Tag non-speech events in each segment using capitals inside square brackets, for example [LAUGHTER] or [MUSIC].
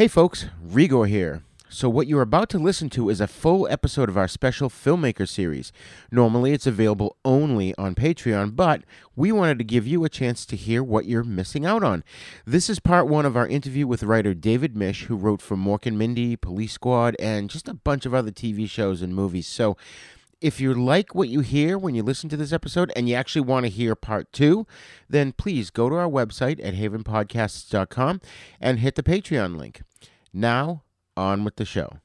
Hey folks, Rigor here. So, what you're about to listen to is a full episode of our special filmmaker series. Normally, it's available only on Patreon, but we wanted to give you a chance to hear what you're missing out on. This is part one of our interview with writer David Misch, who wrote for Mork and Mindy, Police Squad, and just a bunch of other TV shows and movies. So, if you like what you hear when you listen to this episode and you actually want to hear part two, then please go to our website at havenpodcasts.com and hit the Patreon link. Now, on with the show.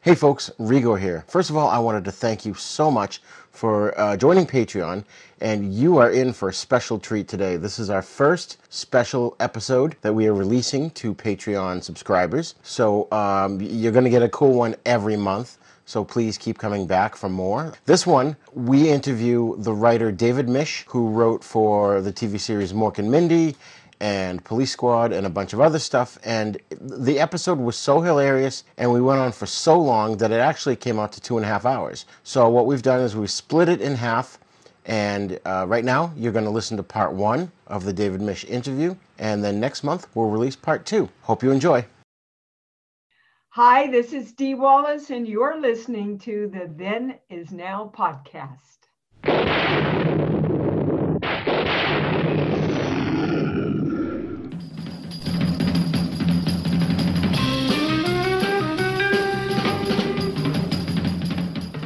Hey folks, Rigor here. First of all, I wanted to thank you so much for uh, joining Patreon, and you are in for a special treat today. This is our first special episode that we are releasing to Patreon subscribers. So um, you're going to get a cool one every month. So please keep coming back for more. This one, we interview the writer David Misch, who wrote for the TV series Mork and Mindy and Police Squad and a bunch of other stuff. And the episode was so hilarious and we went on for so long that it actually came out to two and a half hours. So what we've done is we've split it in half. And uh, right now, you're going to listen to part one of the David Misch interview. And then next month, we'll release part two. Hope you enjoy. Hi, this is Dee Wallace, and you're listening to the Then Is Now podcast.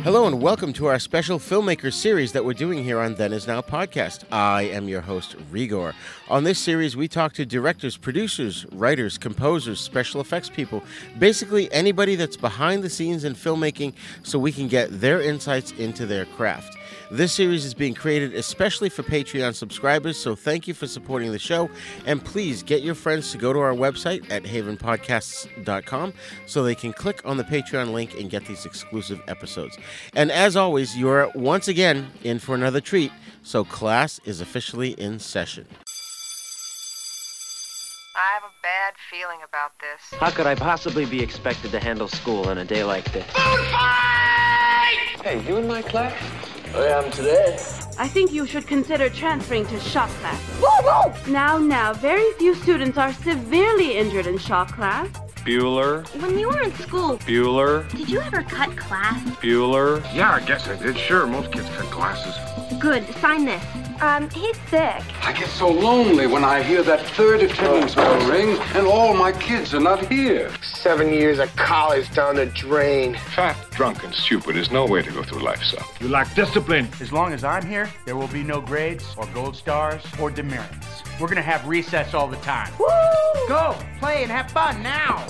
Hello and welcome to our special filmmaker series that we're doing here on Then Is Now podcast. I am your host, Rigor. On this series, we talk to directors, producers, writers, composers, special effects people, basically anybody that's behind the scenes in filmmaking so we can get their insights into their craft. This series is being created especially for Patreon subscribers, so thank you for supporting the show. And please get your friends to go to our website at havenpodcasts.com so they can click on the Patreon link and get these exclusive episodes. And as always, you're once again in for another treat, so class is officially in session. I have a bad feeling about this. How could I possibly be expected to handle school on a day like this? Hey, you in my class? Oh, I am today. I think you should consider transferring to shop class. Whoa, whoa! Now, now, very few students are severely injured in shop class. Bueller. When you were in school, Bueller. did you ever cut class? Bueller. Yeah, I guess I did. Sure, most kids cut classes. Good, sign this. Um, he's sick. I get so lonely when I hear that third attendance bell ring and all my kids are not here. Seven years of college down the drain. Fat, drunk, and stupid is no way to go through life, son. You lack discipline. As long as I'm here, there will be no grades or gold stars or demerits. We're gonna have recess all the time. Woo! Go, play, and have fun now.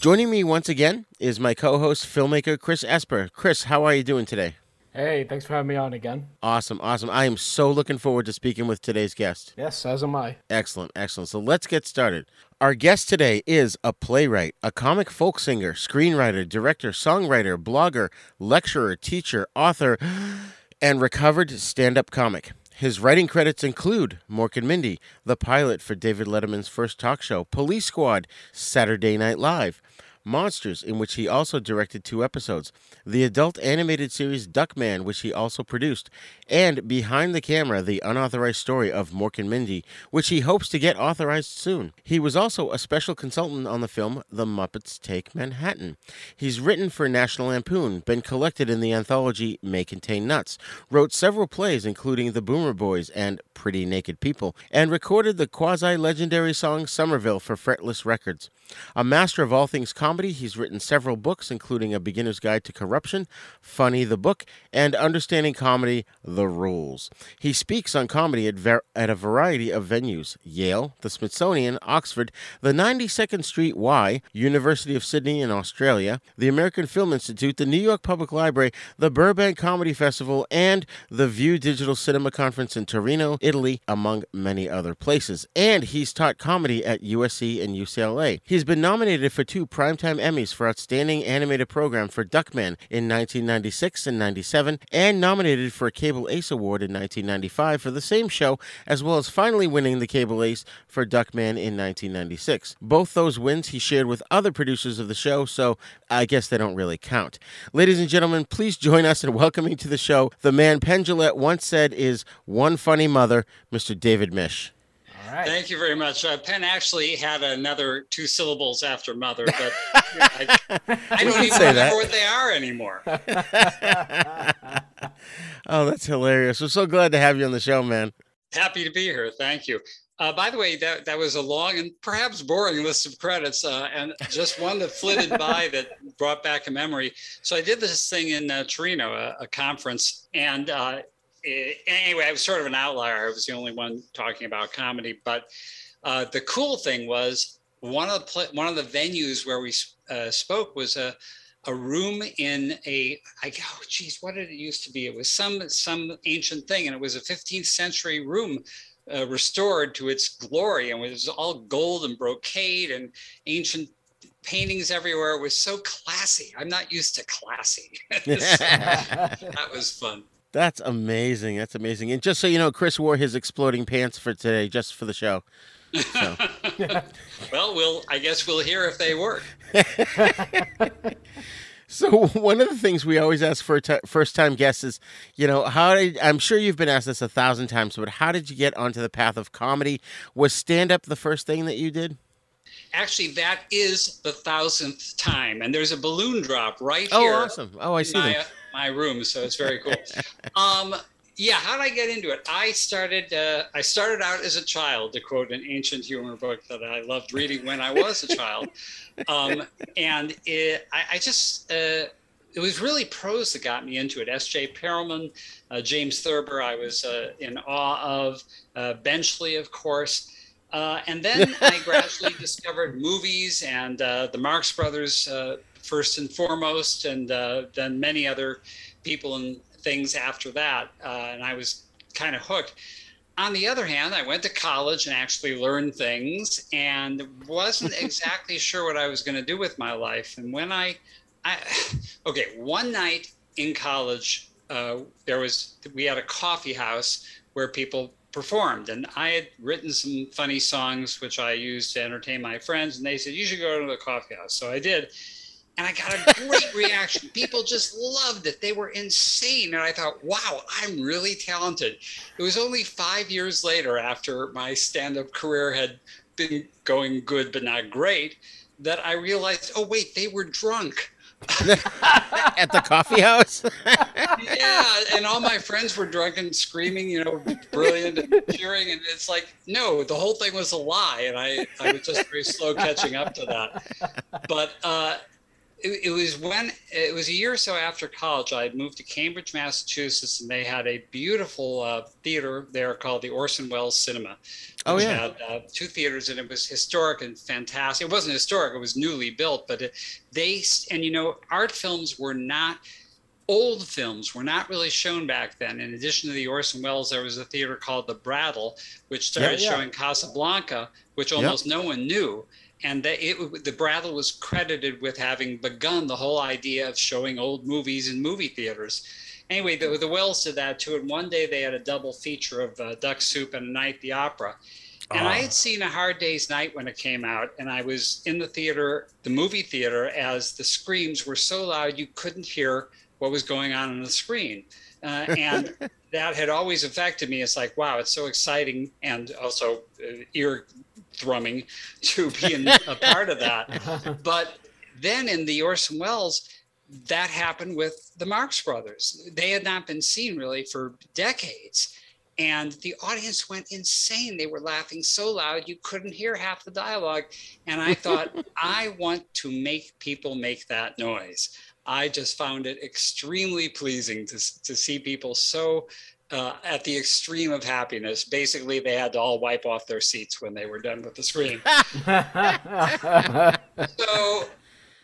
Joining me once again is my co host, filmmaker Chris Esper. Chris, how are you doing today? Hey, thanks for having me on again. Awesome, awesome. I am so looking forward to speaking with today's guest. Yes, as am I. Excellent, excellent. So let's get started. Our guest today is a playwright, a comic folk singer, screenwriter, director, songwriter, blogger, lecturer, teacher, author, [GASPS] and recovered stand up comic. His writing credits include Mork and Mindy, the pilot for David Letterman's first talk show, Police Squad, Saturday Night Live, Monsters, in which he also directed two episodes, the adult animated series Duckman, which he also produced, and Behind the Camera, the unauthorized story of Mork and Mindy, which he hopes to get authorized soon. He was also a special consultant on the film The Muppets Take Manhattan. He's written for National Lampoon, been collected in the anthology May Contain Nuts, wrote several plays, including The Boomer Boys and Pretty Naked People, and recorded the quasi legendary song Somerville for Fretless Records. A master of all things comedy, he's written several books, including A Beginner's Guide to Corruption, Funny the Book, and Understanding Comedy The Rules. He speaks on comedy at, ver- at a variety of venues Yale, the Smithsonian, Oxford, the 92nd Street Y, University of Sydney in Australia, the American Film Institute, the New York Public Library, the Burbank Comedy Festival, and the View Digital Cinema Conference in Torino, Italy, among many other places. And he's taught comedy at USC and UCLA. He's been nominated for two Primetime Emmys for Outstanding Animated Program for Duckman in 1996 and 97, and nominated for a Cable Ace Award in 1995 for the same show, as well as finally winning the Cable Ace for Duckman in 1996. Both those wins he shared with other producers of the show, so I guess they don't really count. Ladies and gentlemen, please join us in welcoming to the show the man Penn Jillette once said is one funny mother, Mr. David Misch. Right. Thank you very much. Uh, Penn actually had another two syllables after mother, but I, I [LAUGHS] don't even say remember that. what they are anymore. [LAUGHS] oh, that's hilarious. We're so glad to have you on the show, man. Happy to be here. Thank you. Uh, by the way, that, that was a long and perhaps boring list of credits, uh, and just one that flitted [LAUGHS] by that brought back a memory. So I did this thing in uh, Torino, a, a conference, and uh, eh, anyway, I was sort of an outlier. I was the only one talking about comedy, but uh, the cool thing was one of the one of the venues where we uh, spoke was a a room in a I oh geez, what did it used to be? It was some some ancient thing, and it was a 15th century room uh, restored to its glory, and it was all gold and brocade and ancient paintings everywhere. It was so classy. I'm not used to classy. [LAUGHS] So that was fun. That's amazing. That's amazing. And just so you know, Chris wore his exploding pants for today, just for the show. So. [LAUGHS] well, we'll I guess we'll hear if they work. [LAUGHS] So one of the things we always ask for t- first-time guests is, you know, how did I'm sure you've been asked this a thousand times, but how did you get onto the path of comedy? Was stand-up the first thing that you did? Actually, that is the thousandth time, and there's a balloon drop right Oh, here. Oh, awesome! Oh, I see them. My room, so it's very cool. [LAUGHS] um, yeah, how did I get into it? I started. Uh, I started out as a child, to quote an ancient humor book that I loved reading when I was a [LAUGHS] child, um, and it, I, I just. Uh, it was really prose that got me into it. S.J. Perelman, uh, James Thurber, I was uh, in awe of. Uh, Benchley, of course. Uh, and then [LAUGHS] I gradually discovered movies and uh, the Marx Brothers uh, first and foremost, and uh, then many other people and things after that. Uh, and I was kind of hooked. On the other hand, I went to college and actually learned things and wasn't [LAUGHS] exactly sure what I was going to do with my life. And when I, I [SIGHS] okay, one night in college, uh, there was we had a coffee house where people performed and i had written some funny songs which i used to entertain my friends and they said you should go to the coffee house so i did and i got a great [LAUGHS] reaction. People just loved it. They were insane. And i thought wow i'm really talented. It was only five years later after my stand-up career had been going good but not great that i realized oh wait they were drunk. [LAUGHS] At the coffee house? [LAUGHS] yeah, and all my friends were drunk and screaming, you know, brilliant and cheering, and it's like, no, the whole thing was a lie, and I, I was just very slow catching up to that. But uh, it, it was when it was a year or so after college, I had moved to Cambridge, Massachusetts, and they had a beautiful uh, theater there called the Orson Welles Cinema. Oh, yeah. had uh, two theaters, and it was historic and fantastic. It wasn't historic; it was newly built, but it, they and you know, art films were not old films were not really shown back then. In addition to the Orson Welles, there was a theater called the Brattle, which started Yeah, yeah. showing Casablanca, which almost no one knew. And the, it, the Brattle was credited with having begun the whole idea of showing old movies in movie theaters. Anyway, the, the Welles did that too. And one day they had a double feature of uh, Duck Soup and Night at the Opera. And I had seen A Hard Day's Night when it came out, and I was in the theater, the movie theater, as the screams were so loud you couldn't hear what was going on on the screen. Uh, and [LAUGHS] that had always affected me. It's like, wow, it's so exciting and also uh, ear thrumming to be in, [LAUGHS] a part of that. But then in the Orson Welles, that happened with the Marx Brothers. They had not been seen really for decades. And the audience went insane. They were laughing so loud you couldn't hear half the dialogue. And I thought, [LAUGHS] I want to make people make that noise. I just found it extremely pleasing to, to see people so uh, at the extreme of happiness. Basically, they had to all wipe off their seats when they were done with the screen. [LAUGHS] so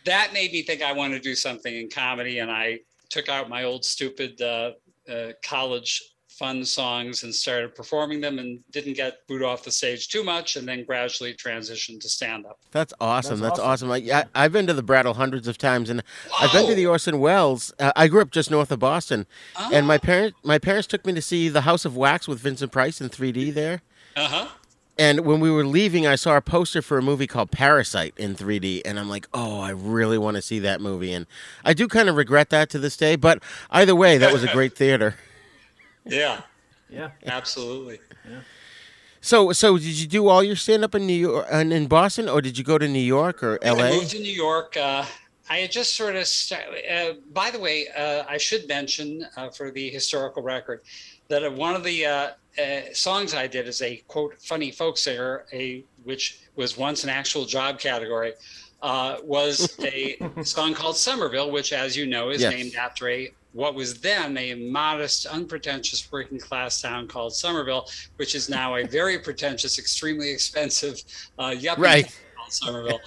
that made me think I want to do something in comedy, and I took out my old stupid uh, uh, college fun songs and started performing them, and didn't get booed off the stage too much, and then gradually transitioned to stand up. That's awesome. That's That's, awesome. I, I, I've been to the Brattle hundreds of times, and I've been to the Orson Welles. Uh, I grew up just north of Boston, and Oh. my parent my parents took me to see The House of Wax with Vincent Price in 3D there. Uh huh. And when we were leaving, I saw a poster for a movie called Parasite in 3D, and I'm like, oh, I really want to see that movie. And I do kind of regret that to this day, but either way, that was a great theater. [LAUGHS] Yeah, [LAUGHS] Yeah. absolutely. Yeah. So, so did you do all your stand up in New York and in Boston, or did you go to New York or LA? I L.A.? moved to New York. Uh, I had just sort of. Start, uh, by the way, uh, I should mention uh, for the historical record that uh, one of the uh, uh, songs I did is a quote funny folk singer, a which was once an actual job category, uh, was a [LAUGHS] song called Somerville, which, as you know, is Yes. named after a what was then a modest, unpretentious working class town called Somerville, which is now a very pretentious, extremely expensive uh, yuppie Right. town called Somerville.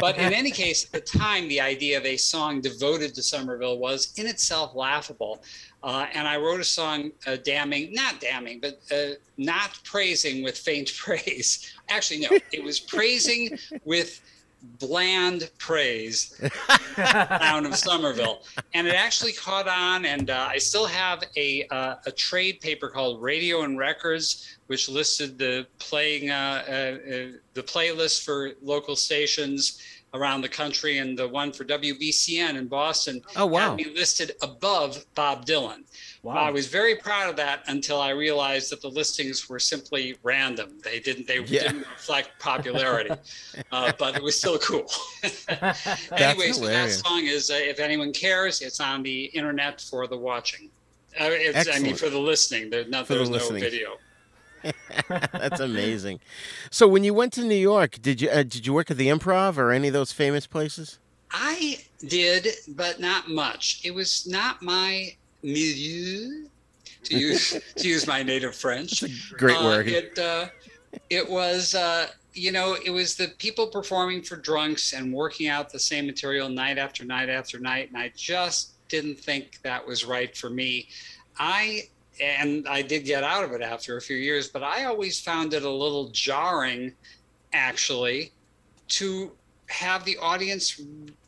But in any case, at the time, the idea of a song devoted to Somerville was in itself laughable. Uh, and I wrote a song uh, damning, not damning, but uh, not praising with faint [LAUGHS] praise. Actually, no, it was praising with bland praise [LAUGHS] town of Somerville, and it actually caught on. And uh, I still have a uh, a trade paper called Radio and Records, which listed the playing uh, uh, uh, the playlist for local stations around the country, and the one for WBCN in Boston. Oh, wow. Had me listed above Bob Dylan. Wow. I was very proud of that until I realized that the listings were simply random. They didn't they Yeah. didn't reflect popularity, [LAUGHS] uh, but it was still cool. [LAUGHS] Anyways, so that song is uh, if anyone cares, it's on the internet for the watching. Uh, it's, I mean, for the listening. There's, not, For the there's no listening. video. [LAUGHS] That's amazing. So, when you went to New York, did you uh, did you work at the Improv or any of those famous places? I did, but not much. It was not my milieu, to use [LAUGHS] to use my native French. Great Uh, word. It uh, it was uh, you know it was the people performing for drunks and working out the same material night after night after night, and I just didn't think that was right for me. I and I did get out of it after a few years, but I always found it a little jarring, actually, to have the audience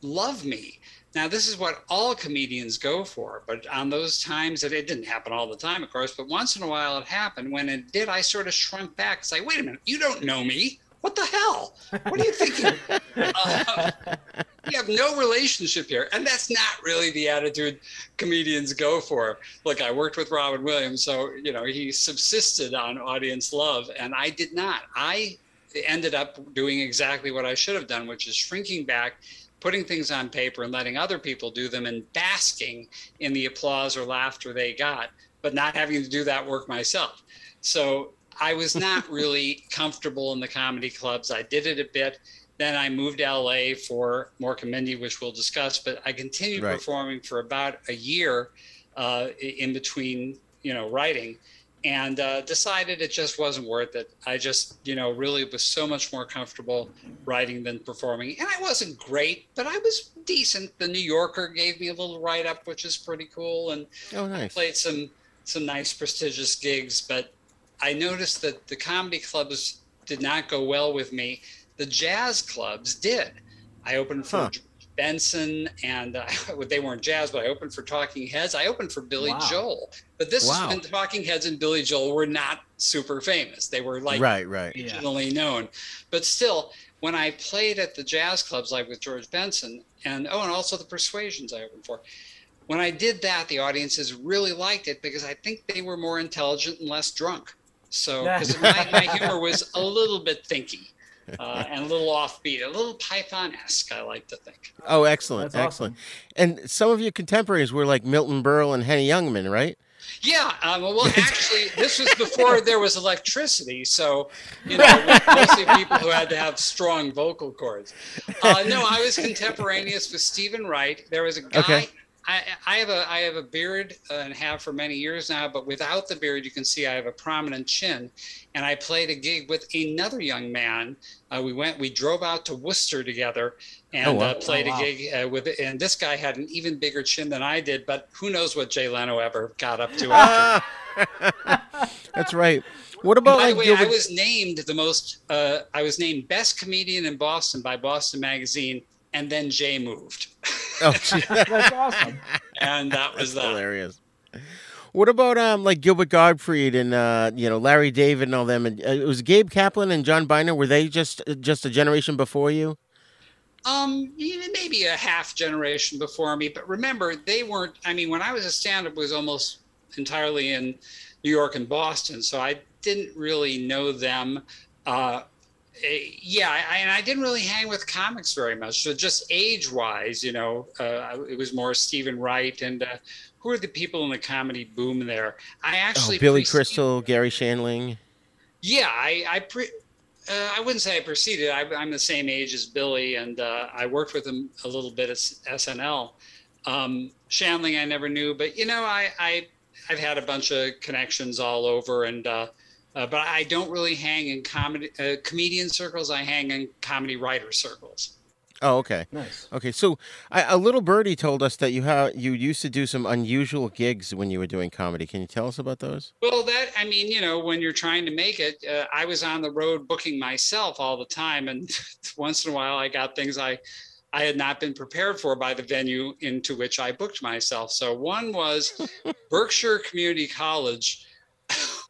love me. Now, this is what all comedians go for, but on those times that it didn't happen all the time, of course, but once in a while it happened. When it did, I sort of shrunk back. It's like, wait a minute, you don't know me. What the hell? What are you thinking? [LAUGHS] uh, you have no relationship here. And that's not really the attitude comedians go for. Look, I worked with Robin Williams, so, you know, he subsisted on audience love, and I did not. I ended up doing exactly what I should have done, which is shrinking back, putting things on paper and letting other people do them and basking in the applause or laughter they got, but not having to do that work myself. So I was [LAUGHS] not really comfortable in the comedy clubs. I did it a bit. Then I moved to LA for Mork and Mindy, which we'll discuss, but I continued Right. performing for about a year uh, in between, you know, writing and uh, decided it just wasn't worth it. I just, you know, really was so much more comfortable writing than performing. And I wasn't great, but I was decent. The New Yorker gave me a little write up, which is pretty cool. And Oh, I played some some nice prestigious gigs, but I noticed that the comedy clubs did not go well with me. The jazz clubs did. I opened for Huh. Benson, and uh, [LAUGHS] they weren't jazz, but I opened for Talking Heads. I opened for Billy Wow. Joel, but this Wow. is when Talking Heads and Billy Joel were not super famous. They were like right, right. regionally known. But still, when I played at the jazz clubs, like with George Benson, and oh, and also the Persuasions I opened for, when I did that, the audiences really liked it because I think they were more intelligent and less drunk. So, because my, my humor was a little bit thinky uh, and a little offbeat, a little Python-esque, I like to think. Oh, excellent, That's excellent. And some of your contemporaries were like Milton Berle and Henny Youngman, right? Yeah, um, well, [LAUGHS] actually, this was before there was electricity, so you know, [LAUGHS] mostly people who had to have strong vocal cords. Uh, no, I was contemporaneous with Steven Wright. There was a guy. Okay. I, I have a I have a beard uh, and have for many years now, but without the beard, you can see I have a prominent chin. And I played a gig with another young man. Uh, we went, we drove out to Worcester together, and Oh, wow. uh, played Oh, wow. a gig uh, with. And this guy had an even bigger chin than I did, but who knows what Jay Leno ever got up to after. [LAUGHS] That's right. What about By like the way, Gilbert? I was named the most. Uh, I was named best comedian in Boston by Boston Magazine, and then Jay moved, [LAUGHS] oh, [LAUGHS] That's awesome. and that was that's that. hilarious. What about um like Gilbert Gottfried and uh you know Larry David and all them? And uh, it was Gabe Kaplan and John Byner. Were they just just a generation before you? Um, maybe a half generation before me, but remember, they weren't. I mean, when I was a stand-up, it was almost entirely in New York and Boston, so I didn't really know them. Uh, yeah, I, and I didn't really hang with comics very much. So just age-wise, you know, uh, it was more Steven Wright and uh, who are the people in the comedy boom there? I actually oh, Billy Crystal, Garry Shandling. Yeah, I I, pre- uh, I wouldn't say I preceded. I, I'm the same age as Billy, and uh, I worked with him a little bit at SNL. Um, Shandling, I never knew, but you know, I, I I've had a bunch of connections all over, and uh, but I don't really hang in comedy uh, comedian circles. I hang in comedy writer circles. Oh, okay. Nice. Okay, so I, a little birdie told us that you have you used to do some unusual gigs when you were doing comedy. Can you tell us about those? Well, that I mean, you know, when you're trying to make it, uh, I was on the road booking myself all the time, and [LAUGHS] once in a while, I got things I I had not been prepared for by the venue into which I booked myself. So one was [LAUGHS] Berkshire Community College,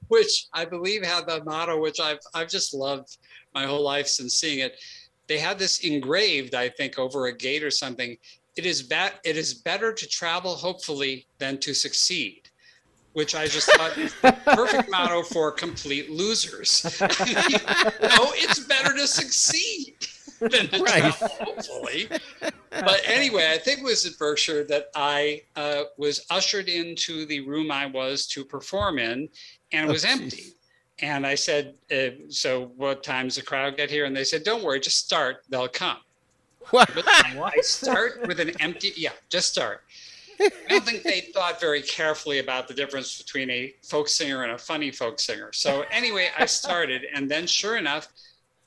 which I believe had the motto, which I've I've just loved my whole life since seeing it. They had this engraved, I think, over a gate or something. It is bet it is better to travel hopefully than to succeed. Which I just thought is the perfect motto for complete losers. [LAUGHS] no, it's better to succeed than to Right. travel, hopefully. But anyway, I think it was at Berkshire that I uh, was ushered into the room I was to perform in, and it Oh, was empty. And I said, uh, "So what time's the crowd get here?" And they said, "Don't worry, just start. They'll come." What? [LAUGHS] I start with an empty. Yeah, just start. I don't think they thought very carefully about the difference between a folk singer and a funny folk singer. So anyway, I started, and then sure enough,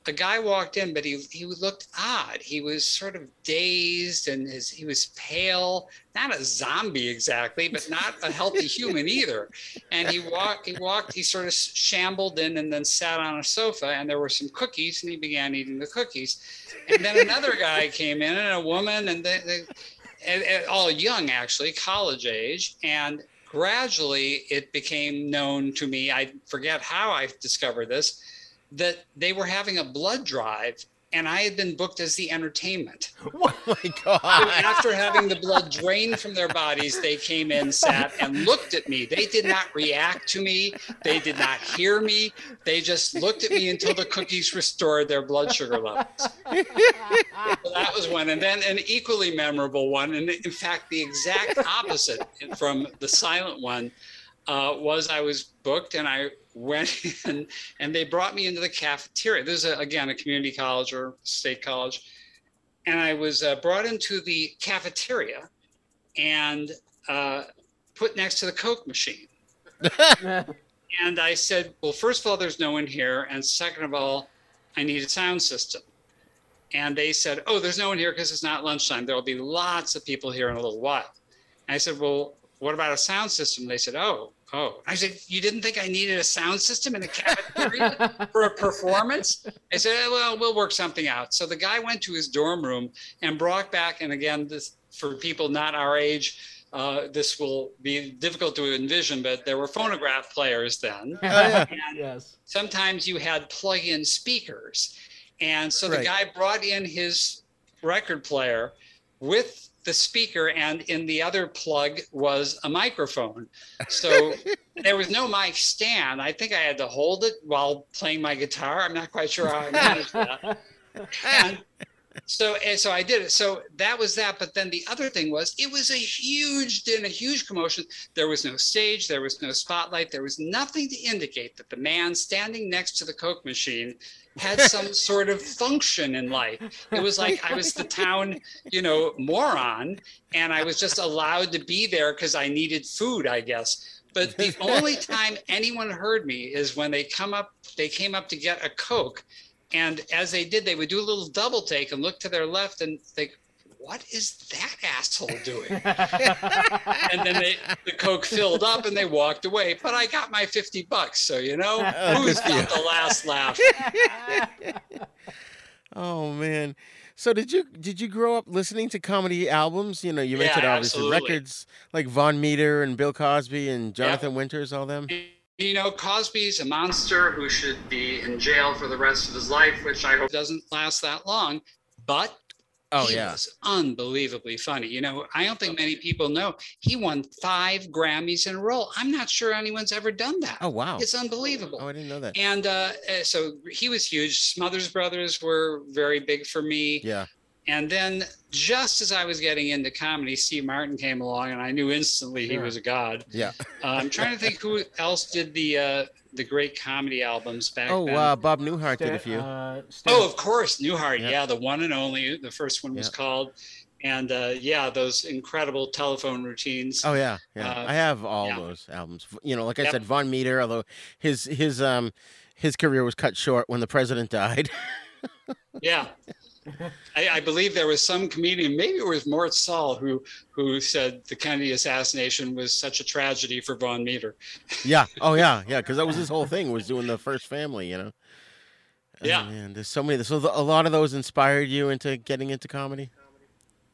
a guy walked in, but he he looked odd. He was sort of dazed, and his he was pale, not a zombie exactly, but not a healthy [LAUGHS] human either. And he walked, he walked, he sort of shambled in, and then sat on a sofa, and there were some cookies, and he began eating the cookies. And then another guy came in, and a woman, and they, they and, and all young actually, college age, and gradually it became known to me. I forget how I discovered this that they were having a blood drive and I had been booked as the entertainment. [LAUGHS] Oh my god! After having the blood drained from their bodies, they came in, sat, and looked at me. They did not react to me. They did not hear me. They just looked at me until the cookies restored their blood sugar levels. So that was one. And then an equally memorable one, and in fact, the exact opposite from the silent one, uh, was I was booked and I went [LAUGHS] in and they brought me into the cafeteria. This is, a, again, a community college or state college. And I was uh, brought into the cafeteria and uh, put next to the Coke machine. [LAUGHS] And I said, well, first of all, there's no one here. And second of all, I need a sound system. And they said, oh, there's no one here because it's not lunchtime. There'll be lots of people here in a little while. And I said, well, what about a sound system? They said, oh, oh. I said, you didn't think I needed a sound system in the cafeteria for a performance? I said, well, we'll work something out. So the guy went to his dorm room and brought back, and again, this for people not our age, uh, this will be difficult to envision, but there were phonograph players then. [LAUGHS] And yes. sometimes you had plug-in speakers. And so the Right. guy brought in his record player with the speaker and in the other plug was a microphone. So [LAUGHS] there was no mic stand. I think I had to hold it while playing my guitar. I'm not quite sure how I managed that. [LAUGHS] And so and so I did it. So that was that. But then the other thing was it was a huge din, a huge commotion. There was no stage, there was no spotlight, there was nothing to indicate that the man standing next to the Coke machine had [LAUGHS] some sort of function in life. It was like I was the town, you know, moron, and I was just allowed to be there because I needed food, I guess. But the [LAUGHS] only time anyone heard me is when they come up, they came up to get a Coke. And as they did, they would do a little double take and look to their left and think, what is that asshole doing? [LAUGHS] and then they, the Coke filled up and they walked away. But I got my 50 bucks. So, you know, [LAUGHS] Oh, who's got the last laugh? [LAUGHS] Oh man. So did you did you grow up listening to comedy albums? You know, you Yeah, mentioned obviously absolutely. records like Vaughn Meader and Bill Cosby and Jonathan Winters, all them. You know, Cosby's a monster who should be in jail for the rest of his life, which I hope doesn't last that long. But Oh, yeah. was unbelievably funny. You know, I don't think many people know he won five Grammys in a row. I'm not sure anyone's ever done that. Oh wow. It's unbelievable. Oh, I didn't know that. And uh, uh, so he was huge. Smothers Brothers were very big for me. Yeah. And then just as I was getting into comedy, Steve Martin came along, and I knew instantly he Sure. was a god. Yeah. [LAUGHS] Uh, I'm trying to think who else did the uh, the great comedy albums back Oh, then. uh, Bob Newhart did a few. uh, oh, of course, Newhart. Yeah. Yeah. the one and only. The first one was called, and uh, yeah, those incredible telephone routines. Oh yeah, yeah. Uh, I have all yeah. those albums. You know, like I Yep. said, Vaughn Meader. Although his his um his career was cut short when the president died. [LAUGHS] Yeah. I, I believe there was some comedian, maybe it was Mort Sahl, who who said the Kennedy assassination was such a tragedy for Vaughn Meader. yeah. Oh yeah, [LAUGHS] yeah. Because that was his whole thing was doing the first family. You know. Oh, Yeah. man, there's so many. So a lot of those inspired you into getting into comedy.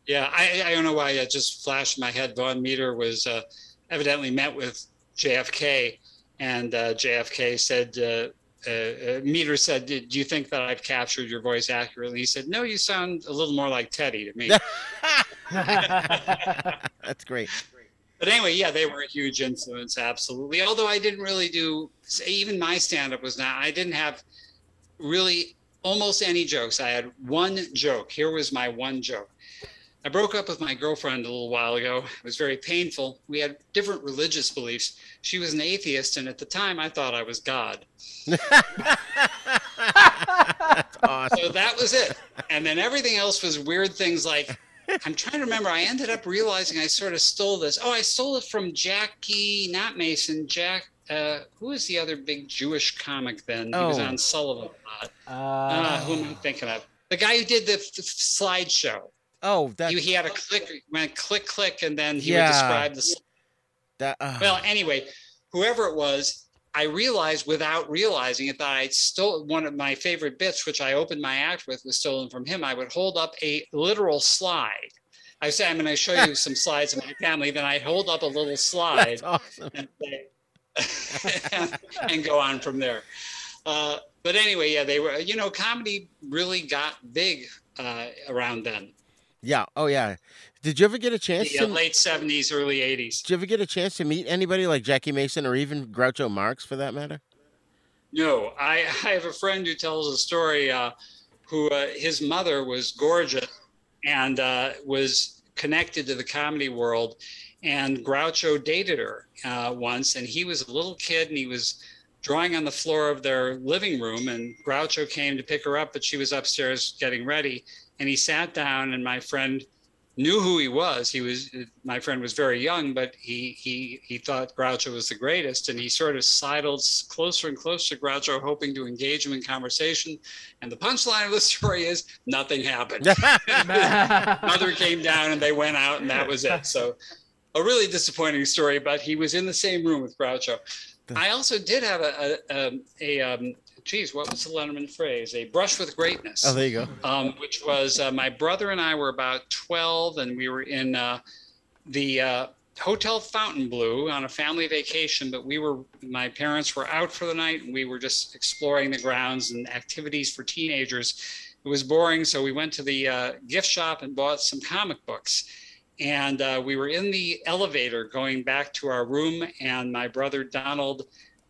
Yeah, I, I don't know why it just flashed in my head. Vaughn Meader was uh, evidently met with JFK, and uh, JFK said, uh, uh, uh, Meader said, "Do you think that I've captured your voice accurately?" He said, "No, you sound a little more like Teddy to me." [LAUGHS] [LAUGHS] That's great. But anyway, yeah, they were a huge influence, absolutely. Although I didn't really do, even my stand up was not, I didn't have really almost any jokes. I had one joke. Here was my one joke. I broke up with my girlfriend a little while ago. It was very painful. We had different religious beliefs. She was an atheist, and at the time I thought I was God. [LAUGHS] That's awesome. So that was it. And then everything else was weird things like I'm trying to remember. I ended up realizing I sort of stole this. Oh, I stole it from Jackie, not Mason. Jack. Uh, who was the other big Jewish comic then? He was Oh. on Sullivan a lot. Uh, Uh, who am I thinking of? The guy who did the f- f- slideshow. Oh, that He, he had a click, went click, click, and then he Yeah. would describe the. that. Uh, Well, anyway, whoever it was, I realized without realizing it that I stole one of my favorite bits, which I opened my act with, was stolen from him. I would hold up a literal slide. I say, I'm going to show you [LAUGHS] some slides of my family. Then I hold up a little slide [LAUGHS] awesome. and, say- [LAUGHS] and go on from there. Uh, but anyway, yeah, they were, you know, comedy really got big uh, around then, Yeah. Oh yeah. Did you ever get a chance the to? uh, late 70s, early 80s. Did you ever get a chance to meet anybody like Jackie Mason or even Groucho Marx for that matter? No, I, I have a friend who tells a story uh, who uh, his mother was gorgeous and uh, was connected to the comedy world. And Groucho dated her uh, once, and he was a little kid and he was drawing on the floor of their living room. And Groucho came to pick her up, but she was upstairs getting ready. And he sat down, and my friend knew who he was. He was my friend was very young, but he he he thought Groucho was the greatest, and he sort of sidled closer and closer to Groucho, hoping to engage him in conversation. And the punchline of the [LAUGHS] story is nothing happened. [LAUGHS] [LAUGHS] Mother came down, and they went out, and that was it. So a really disappointing story, but he was in the same room with Groucho. I also did have a a, um, a um, geez, what was the Letterman phrase? A brush with greatness Oh, there you go. um, which was uh, my brother and I were about 12, and we were in uh, the uh, Hotel Fontainebleau on a family vacation. But we were, my parents were out for the night, and we were just exploring the grounds and activities for teenagers. It was boring, so we went to the uh, gift shop and bought some comic books. And uh, we were in the elevator going back to our room, and my brother Donald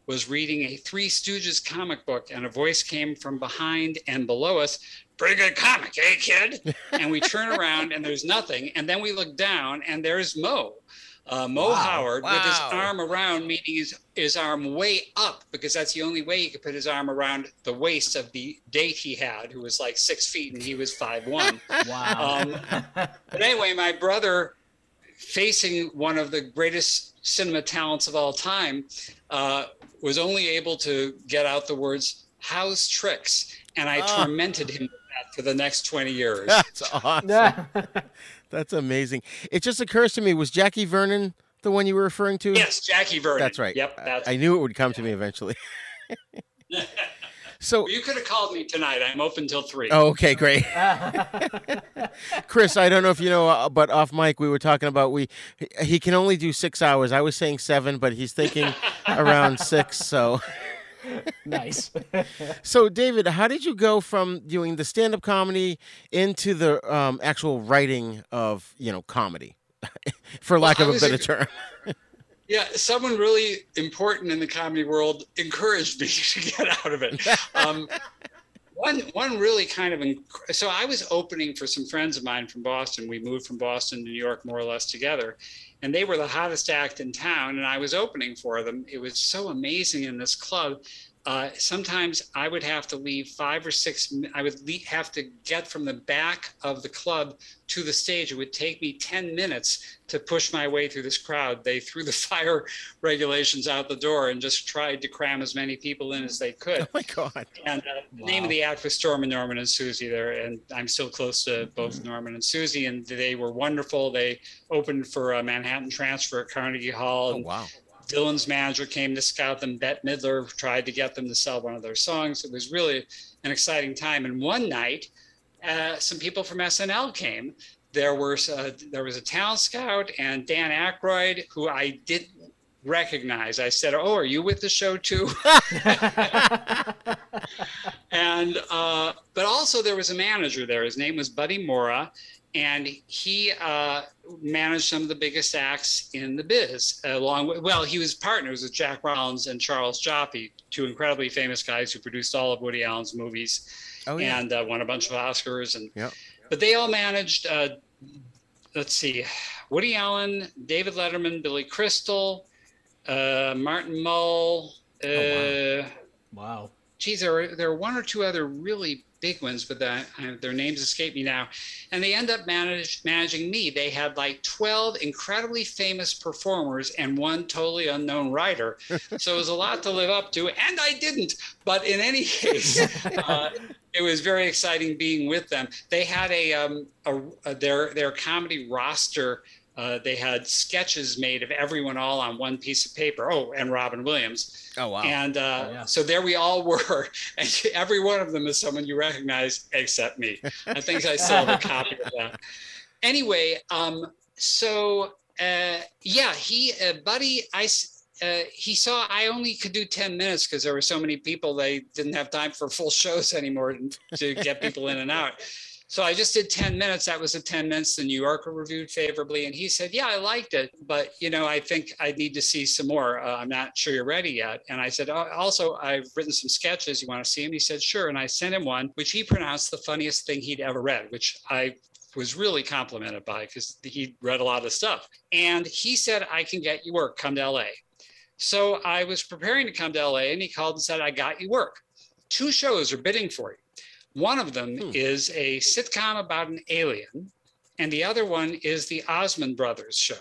was reading a Three Stooges comic book, and a voice came from behind and below us. Pretty good comic, eh, kid? [LAUGHS] and we turn around and there's nothing. And then we look down and there's Moe, uh, Moe Wow, Howard, with his arm around, meaning his, his arm way up, because that's the only way he could put his arm around the waist of the date he had, who was like six feet and he was five one. [LAUGHS] wow. Um, [LAUGHS] but anyway, my brother, facing one of the greatest cinema talents of all time, uh, was only able to get out the words "house tricks," and I Ah. tormented him with that for the next twenty years. That's awesome. [LAUGHS] That's amazing. It just occurs to me, was Jackie Vernon the one you were referring to? yes, Jackie Vernon. That's right. Yep, that's. I knew it would come to me eventually. [LAUGHS] so, you could have called me tonight. I'm open till three. oh, okay, great. [LAUGHS] Chris, I don't know if you know, uh, but off mic we were talking about we he- he can only do six hours. I was saying seven, but he's thinking [LAUGHS] around six. So nice. [LAUGHS] so, David, how did you go from doing the stand-up comedy into the um, actual writing of you know comedy, for lack Well, of a better a- term? Yeah, someone really important in the comedy world encouraged me [LAUGHS] to get out of it. Um, one, one really kind of, inc- so I was opening for some friends of mine from Boston. We moved from Boston to New York more or less together, and they were the hottest act in town, and I was opening for them. It was so amazing in this club. Uh, sometimes I would have to leave five or six. mi- I would le- have to get from the back of the club to the stage. It would take me ten minutes to push my way through this crowd. They threw the [LAUGHS] fire regulations out the door and just tried to cram as many people in as they could. Oh my god! And uh, the name of the act was Storm and Norman and Susie there, and I'm still close to both Norman and Susie, and they were wonderful. They opened for a Manhattan Transfer at Carnegie Hall. Oh and wow! Dylan's manager came to scout them. Bette Midler tried to get them to sell one of their songs. It was really an exciting time. And one night, uh, some people from SNL came. There was uh, there was a talent scout and Dan Aykroyd, who I didn't recognize. I said, "Oh, are you with the show too?" [LAUGHS] [LAUGHS] and uh, but also there was a manager there. His name was Buddy Morra, and he uh, managed some of the biggest acts in the biz. Along with, well, he was partners with Jack Rollins and Charles Joffe, two incredibly famous guys who produced all of Woody Allen's movies Oh yeah. and uh, won a bunch of Oscars. And Yep. but they all managed. Uh, let's see, Woody Allen, David Letterman, Billy Crystal, uh, Martin Mull. Uh, Oh, wow. geez, there are, there are one or two other really big ones, but that, uh, their names escape me now. And they end up manage, managing me. They had like 12 incredibly famous performers and one totally unknown writer. [LAUGHS] so it was a lot to live up to, and I didn't. But in any [LAUGHS] case, uh, it was very exciting being with them. They had a, um, a, a their their comedy roster. Uh, they had sketches made of everyone all on one piece of paper. Oh, and Robin Williams. Oh wow! And uh, Oh, yeah. so there we all [LAUGHS] were, and every one of them is someone you recognize except me. I think I still have a [LAUGHS] copy of that. Anyway, um, so uh, yeah, he, uh, Buddy, I Uh, he saw I only could do 10 minutes because there were so many people, they didn't have time for full shows anymore to get people in and out. [LAUGHS] So I just did 10 minutes. That was the 10 minutes the New Yorker reviewed favorably. And he said, Yeah, I liked it. But, you know, I think I need to see some more. Uh, I'm not sure you're ready yet. And I said, "Oh, Also, I've written some sketches. You want to see them? He said, Sure. And I sent him one, which he pronounced the funniest thing he'd ever read, which I was really complimented by because he read a lot of stuff. And he said, I can get you work. Come to LA. So I was preparing to come to LA and he called and said, I got you work. Two shows are bidding for you. One of them hmm. is a sitcom about an alien, and the other one is the Osmond Brothers show.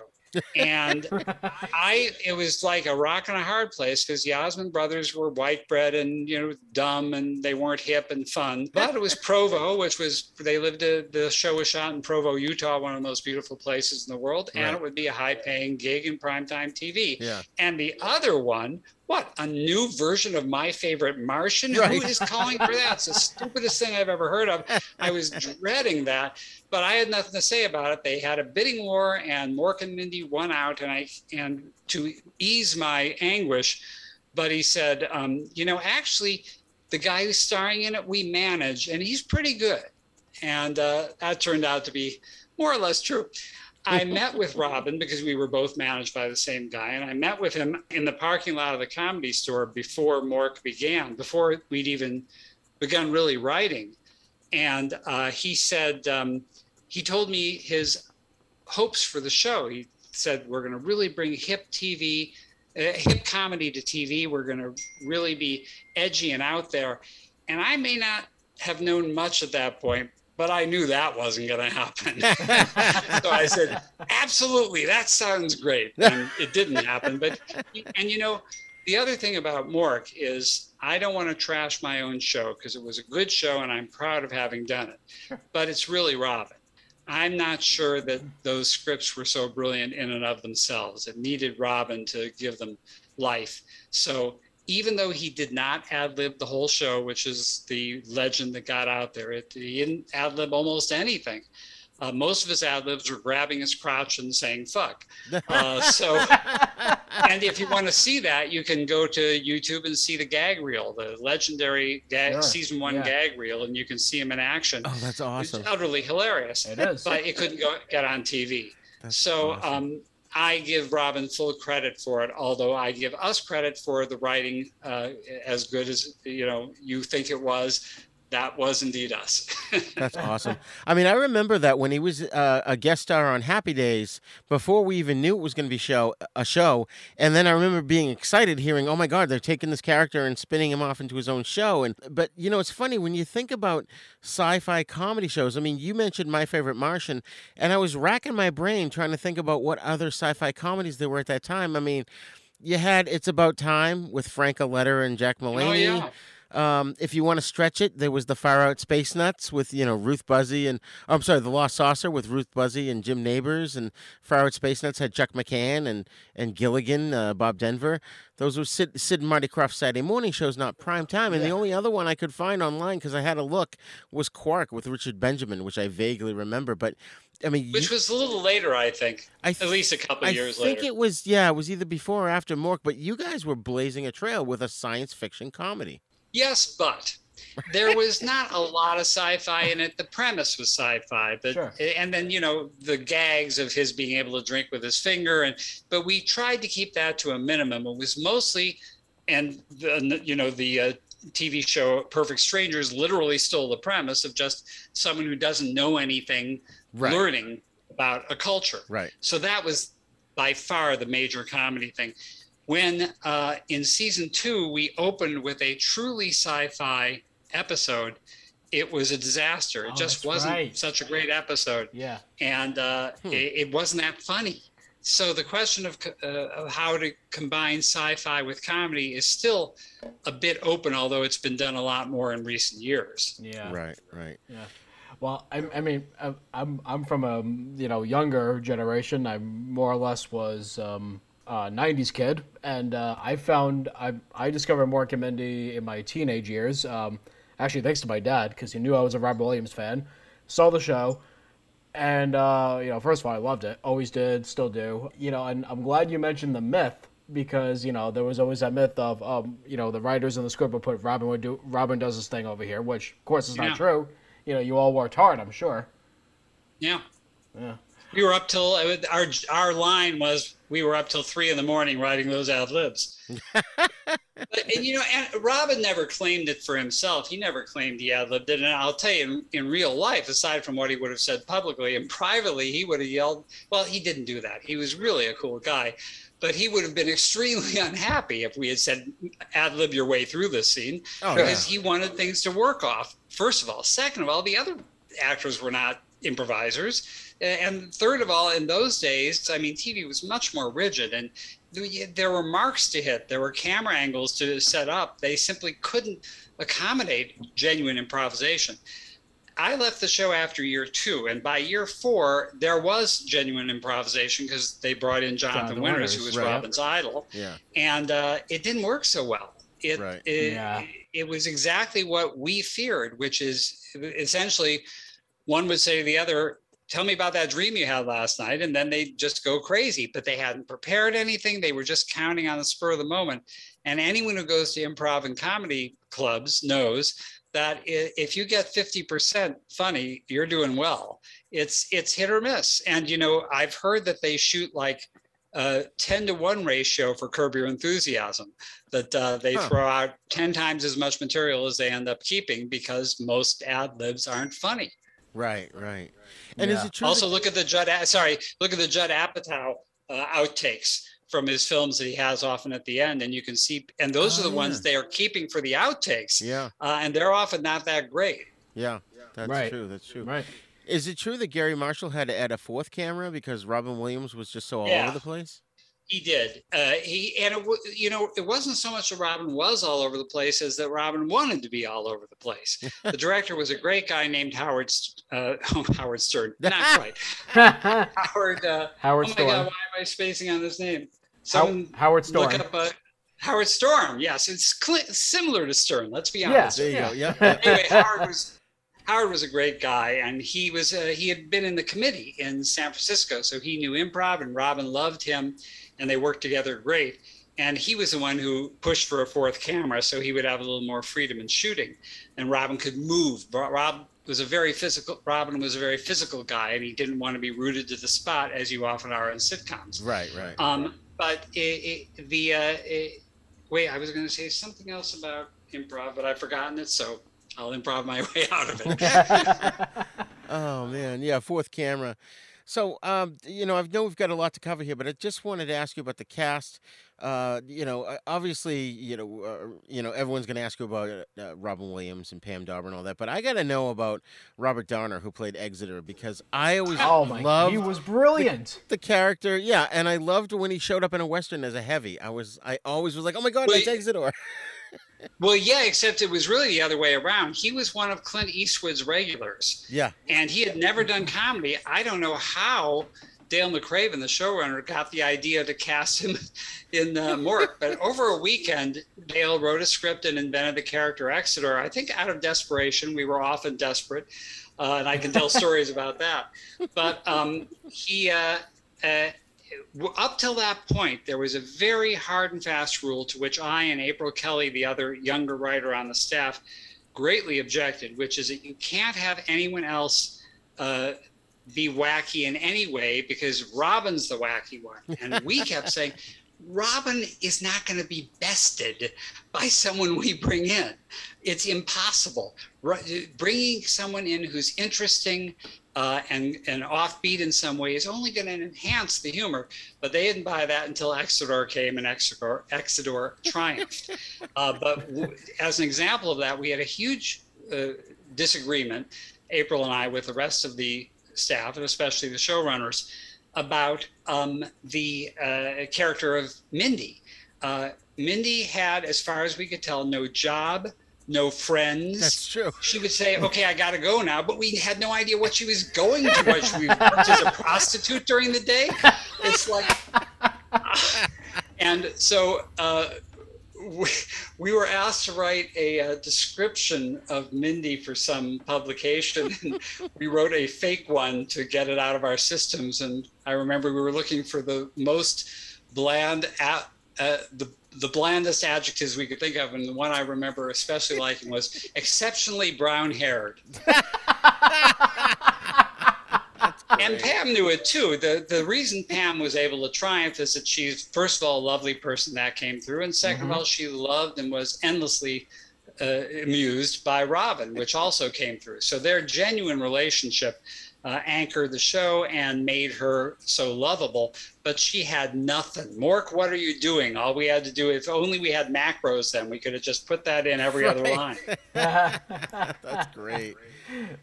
and [LAUGHS] I, it was like a rock and a hard place because the Osmond brothers were white bread and you know dumb and they weren't hip and fun. But it was Provo, which was they lived. A, the show was shot in Provo, Utah, one of the most beautiful places in the world, and it would be a high-paying gig in primetime TV. Yeah. And the other one, what a new version of my favorite Martian? Right. Who is calling for that? It's the [LAUGHS] stupidest thing I've ever heard of. I was dreading that, but I had nothing to say about it. They had a bidding war, and Mork and Mindy won out, and I and to ease my anguish, Buddy said, um, you know, actually, the guy who's starring in it, we manage, and he's pretty good, and uh, that turned out to be more or less true. I met with Robin because we were both managed by the same guy, and I met with him in the parking lot of the comedy store before Mork began, before we'd even begun really writing. And uh, he said, um, he told me his hopes for the show. He said, We're going to really bring hip TV, uh, hip comedy to TV. We're going to really be edgy and out there. And I may not have known much at that point, but I knew that wasn't going to happen. [LAUGHS] so I said, absolutely, that sounds great. And it didn't happen. But, and you know, the other thing about Mork is I don't want to trash my own show because it was a good show and I'm proud of having done it. But it's really Robin. I'm not sure that those scripts were so brilliant in and of themselves. It needed Robin to give them life. So even though he did not ad lib the whole show, which is the legend that got out there, it, he didn't ad lib almost anything. Uh, most of his ad libs were grabbing his crotch and saying "fuck." [LAUGHS] Uh, so, and if you want to see that, you can go to YouTube and see the gag reel, the legendary gag, Sure. season one Yeah. gag reel, and you can see him in action. Oh, that's awesome. It's utterly hilarious. It is. but it couldn't go, get on TV. That's so awesome. um, I give Robin full credit for it, although I give us credit for the writing uh, as good as you know you think it was. That was indeed us. [LAUGHS] That's awesome. I mean, I remember that when he was uh, a guest star on Happy Days before we even knew it was going to be show a show, and then I remember being excited hearing, "Oh my God, they're taking this character and spinning him off into his own show." And but you know, it's funny when you think about sci-fi comedy shows. I mean, you mentioned My Favorite Martian, and I was racking my brain trying to think about what other sci-fi comedies there were at that time. I mean, you had It's About Time with Frank Aletter and Jack oh yeah. Um, if you want to stretch it, there was the Far Out Space Nuts with you know Ruth Buzzi and oh, I'm sorry, the Lost Saucer with Ruth Buzzi and Jim Nabors, and Far Out Space Nuts had Chuck McCann and and Gilligan, uh, Bob Denver. Those were Sid, Sid and Marty Krofft Saturday morning shows, not prime time. And the only other one I could find online because I had a look was Quark with Richard Benjamin, which I vaguely remember. But I mean, Which you- was a little later, I think. I At least a couple I years later. I think it was yeah, it was either before or after Mork. But you guys were blazing a trail with a science fiction comedy. Yes, but there was not a lot of sci-fi in it. The premise was sci-fi, but Sure. and then you know the gags of his being able to drink with his finger, and but we tried to keep that to a minimum. It was mostly, and the, you know the uh, TV show Perfect Strangers literally stole the premise of just someone who doesn't know anything Right. learning about a culture. Right. So that was by far the major comedy thing. When uh, in season two, we opened with a truly sci fi episode, it was a disaster. It Oh, just wasn't right. such a great episode. Yeah. And uh, Hmm. it, it wasn't that funny. So the question of, uh, of how to combine sci-fi with comedy is still a bit open, although it's been done a lot more in recent years. Yeah. Right. Right. Yeah. Well, I, I mean, I- I'm I'm from a you know younger generation. I more or less was um, a '90s kid, and uh, I found I I discovered Mork and Mindy in my teenage years. Um, actually, thanks to my dad because he knew I was a Robert Williams fan. Saw the show, and uh, you know, first of all, I loved it. Always did, still do. You know, and I'm glad you mentioned the myth because you know there was always that myth of um, you know the writers in the script would put Robin would do Robin does this thing over here, which of course is Yeah. not true. You know, you all worked hard, I'm sure. Yeah. Yeah. We were up till uh, our our line was we were up till three in the morning writing those ad libs. [LAUGHS] but, and you know, and Robin never claimed it for himself. He never claimed he ad libbed it. And I'll tell you, in, in real life, aside from what he would have said publicly and privately, he would have yelled. Well, he didn't do that. He was really a cool guy. But he would have been [LAUGHS] extremely unhappy if we had said ad lib your way through this scene Oh, because he wanted things to work off. First of all, second of all, the other actors were not improvisers, and third of all, in those days, I mean, TV was much more rigid, and there were marks to hit, there were camera angles to set up. They simply couldn't accommodate genuine improvisation. I left the show after year two, and by year four, there was genuine improvisation because they brought in Jonathan, Jonathan Winters, Winters, who was right. Robin's idol Yeah. and uh, it didn't work so well. It, Right. it, Yeah. it was exactly what we feared, which is essentially one would say to the other, Tell me about that dream you had last night. And then they just go crazy, but they hadn't prepared anything. They were just counting on the spur of the moment. And anyone who goes to improv and comedy clubs knows that if you get 50% funny, you're doing well. It's it's hit or miss. And you know, I've heard that they shoot like a 10 to 1 ratio for curb your enthusiasm that uh, they Huh. throw out 10 times as much material as they end up keeping because most ad libs aren't funny Right. Right. And is it true? also that- look at the judd sorry look at the judd apatow uh, outtakes from his films that he has often at the end and you can see and those Oh, are the ones they are keeping for the outtakes yeah. uh, and they're often not that great Yeah. That's Right. true. That's true. Right. Is it true that Garry Marshall had to add a fourth camera because Robin Williams was just so all Yeah. over the place? He did. Uh, he and it, you know it wasn't so much that Robin was all over the place as that Robin wanted to be all over the place. [LAUGHS] the director was a great guy named Howard uh, [LAUGHS] Howard Stern. [LAUGHS] Not quite. Howard. Uh, Howard oh my Storm. God! Why am I spacing on this name? How- Howard Storm. look up uh, Howard Storm. Yes, it's cl- similar to Stern. Let's be Yeah. honest. There you Yeah. go. Yeah. Anyway, Howard was Howard was a great guy, and he was uh, he had been in the committee in San Francisco, so he knew improv, and Robin loved him, and they worked together great. And he was the one who pushed for a fourth camera, so he would have a little more freedom in shooting, and Robin could move. Rob was a very physical. Robin was a very physical guy, and he didn't want to be rooted to the spot as you often are in sitcoms. Right, right. Um, but it, it, the uh, it, wait, I was going to say something else about improv, but I've forgotten it, so I'll improv my [LAUGHS] way out of it. [LAUGHS] oh man, yeah, fourth camera. So, um, you know, I know we've got a lot to cover here, but I just wanted to ask you about the cast. Uh, you know, obviously, you know, uh, you know, everyone's going to ask you about uh, Robin Williams and Pam Dawber and all that, but I got to know about Robert Donner, who played Exeter, because I always oh my, loved he was brilliant. The, the, character, yeah, and I loved when he showed up in a western as a heavy. I was, I always was like, oh my god, Wait. that's Exeter. Well, yeah, except it was really the other way around. He was one of Clint Eastwood's regulars. Yeah. And he had never done comedy. I don't know how Dale McRaven, the showrunner, got the idea to cast him [LAUGHS] in uh, Mork. But over a weekend, Dale wrote a script and invented the character Exeter. I think out of desperation. We were often desperate. Uh, and I can tell stories about that. But um, he, uh, uh up till that point, there was a very hard and fast rule to which I and April Kelly, the other younger writer on the staff, greatly objected, which is that you can't have anyone else uh, be wacky in any way because Robin's the wacky one. And we [LAUGHS] kept saying, Robin is not going to be bested by someone we bring in. It's impossible. Bringing someone in who's interesting uh, and, and offbeat in some way is only going to enhance the humor. But they didn't buy that until Exeter came and Exeter triumphed. [LAUGHS] uh, but w- as an example of that, we had a huge uh, disagreement, April and I, with the rest of the staff, and especially the showrunners, about um, the uh, character of Mindy. Uh, Mindy had, as far as we could tell, no job, no friends. That's true. She would say, "Okay, I got to go now," but we had no idea what she was going to. Was she worked as a prostitute during the day? It's like, uh, and so uh, we, we were asked to write a, a, description of Mindy for some publication, [LAUGHS] and we wrote a fake one to get it out of our systems. And I remember we were looking for the most bland, at, uh, the the blandest adjectives we could think of, and the one I remember especially liking was exceptionally brown haired. and Pam knew it too. The the reason Pam was able to triumph is that she's first of all a lovely person that came through, and 2nd mm-hmm. of all she loved and was endlessly uh, amused by Robin, which also came through. So their genuine relationship uh, anchored the show and made her so lovable. But she had nothing. Mork, what are you doing? All we had to do, if only we had macros, then we could have just put that in every right. other line. [LAUGHS] That's great.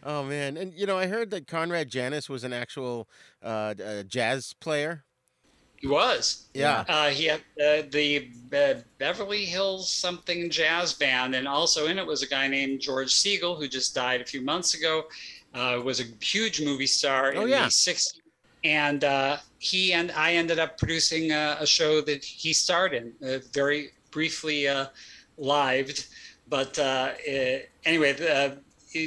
Oh man, and you know, I heard that Conrad Janis was an actual uh, uh, jazz player. He was. Yeah. Uh, he had uh, the uh, Beverly Hills something jazz band, and also in it was a guy named George Segal who just died a few months ago uh, was a huge movie star oh, in yeah. the 60s. And uh, he and I ended up producing a, a show that he starred in, uh, very briefly uh, lived. But uh, anyway,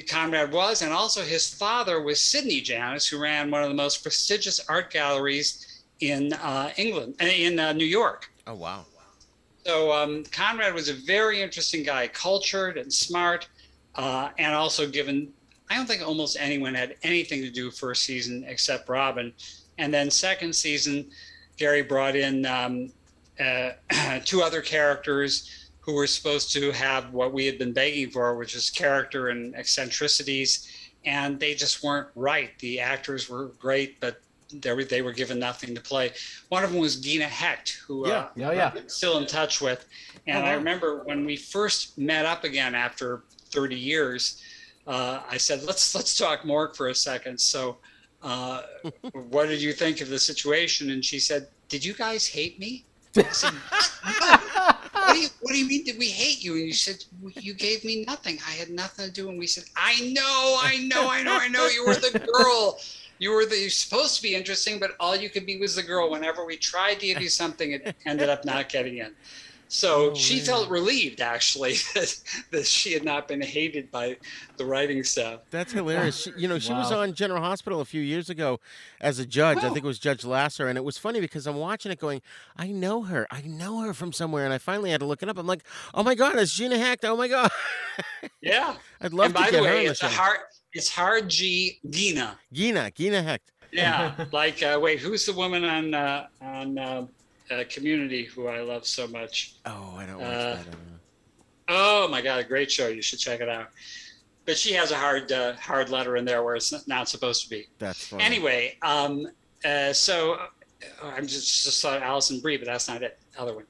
Conrad was, and also his father was Sidney Janis, who ran one of the most prestigious art galleries in uh, England, in New York. Oh, wow. So um, Conrad was a very interesting guy, cultured and smart, uh, and also given I don't think almost anyone had anything to do first season except Robin. And then second season, Garry brought in um, uh, [CLEARS THROAT] two other characters who were supposed to have what we had been begging for, which is character and eccentricities. And they just weren't right. The actors were great, but they were, they were given nothing to play. One of them was Gina Hecht, who yeah, uh, yeah, yeah. I'm still in touch with. And I remember when we first met up again after 30 years, uh, I said, let's let's talk Mork for a second. So, uh, what did you think of the situation? And she said, Did you guys hate me? Said, what, do you, what do you mean? Did we hate you? And you said, You gave me nothing. I had nothing to do. And we said, I know, I know, I know, I know. You were the girl. You were the, you're supposed to be interesting, but all you could be was the girl. Whenever we tried to give you something, it ended up not getting in. So Oh, she man. felt relieved actually [LAUGHS] that, that she had not been hated by the writing staff. That's hilarious. She, you know, she was on General Hospital a few years ago as a judge. I think it was Judge Lasser, and it was funny because I'm watching it, going, "I know her. I know her from somewhere." And I finally had to look it up. I'm like, "Oh my god, it's Gina Hecht. Oh my god." [LAUGHS] Yeah. I'd love and to by get the her way, on the it's show. hard it's hard G Gina. Gina, Gina Hecht. Yeah. [LAUGHS] like uh, wait, who's the woman on uh, on uh, uh, Community who I love so much? Oh, I don't watch Uh, that. I don't know. Oh my god, a great show. You should check it out. But she has a hard uh, hard letter in there where it's not supposed to be. That's funny. Anyway, um, uh, so uh, I'm just just thought Alison Brie, but that's not it. Other one.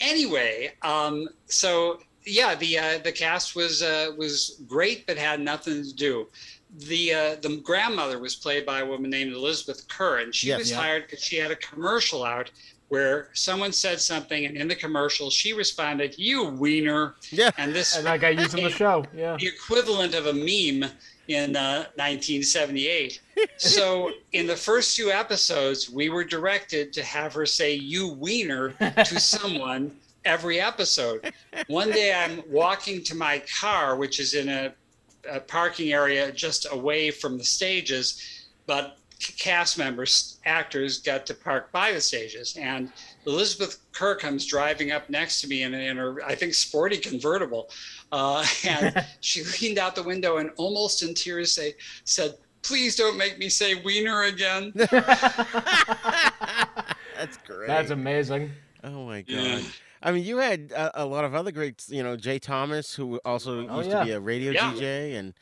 Anyway, um, so yeah, the uh, the cast was uh, was great, but had nothing to do. The uh, the grandmother was played by a woman named Elizabeth Kerr, and she Yes. was Yeah. hired because she had a commercial out where someone said something, and in the commercial she responded, "You wiener." Yeah. And this And that got used in the show. Yeah. the equivalent of a meme in uh, 1978. [LAUGHS] So in the first two episodes, we were directed to have her say "you wiener" to [LAUGHS] someone every episode. One day, I'm walking to my car, which is in a, a parking area just away from the stages, but c- cast members, actors got to park by the stages. And Elizabeth Kerr comes driving up next to me in, in her, I think, sporty convertible. Uh, [LAUGHS] and [LAUGHS] she leaned out the window and almost in tears say, said, Please don't make me say wiener again. [LAUGHS] That's great. That's amazing. Oh my god. Yeah. I mean, you had a, a lot of other greats. You know, Jay Thomas, who also Oh, used yeah. to be a radio Yeah. DJ, and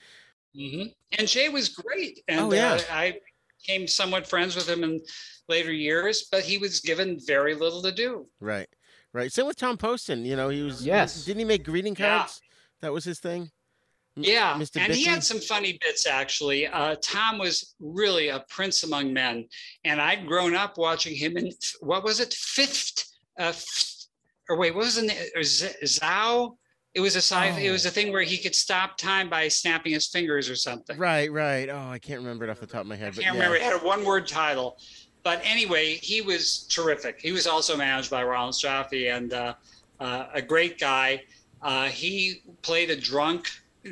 hmm And Jay was great. And Oh, yeah. uh, I became somewhat friends with him in later years, but he was given very little to do. right, right. Same with Tom Poston. You know, he was. Yes. Didn't he make greeting Yeah. cards? That was his thing. Yeah, Mr. and he had some funny bits actually. Uh, Tom was really a prince among men, and I'd grown up watching him in what was it, Fifth, uh, or wait, what was the name? Or Z- Zhao? It was a sci- It was Oh. a thing where he could stop time by snapping his fingers or something. Right, right. Oh, I can't remember it off the top of my head. I but can't yeah. remember. It had a one-word title, but anyway, he was terrific. He was also managed by Rollins Joffe and uh, uh, a great guy. Uh, he played a drunk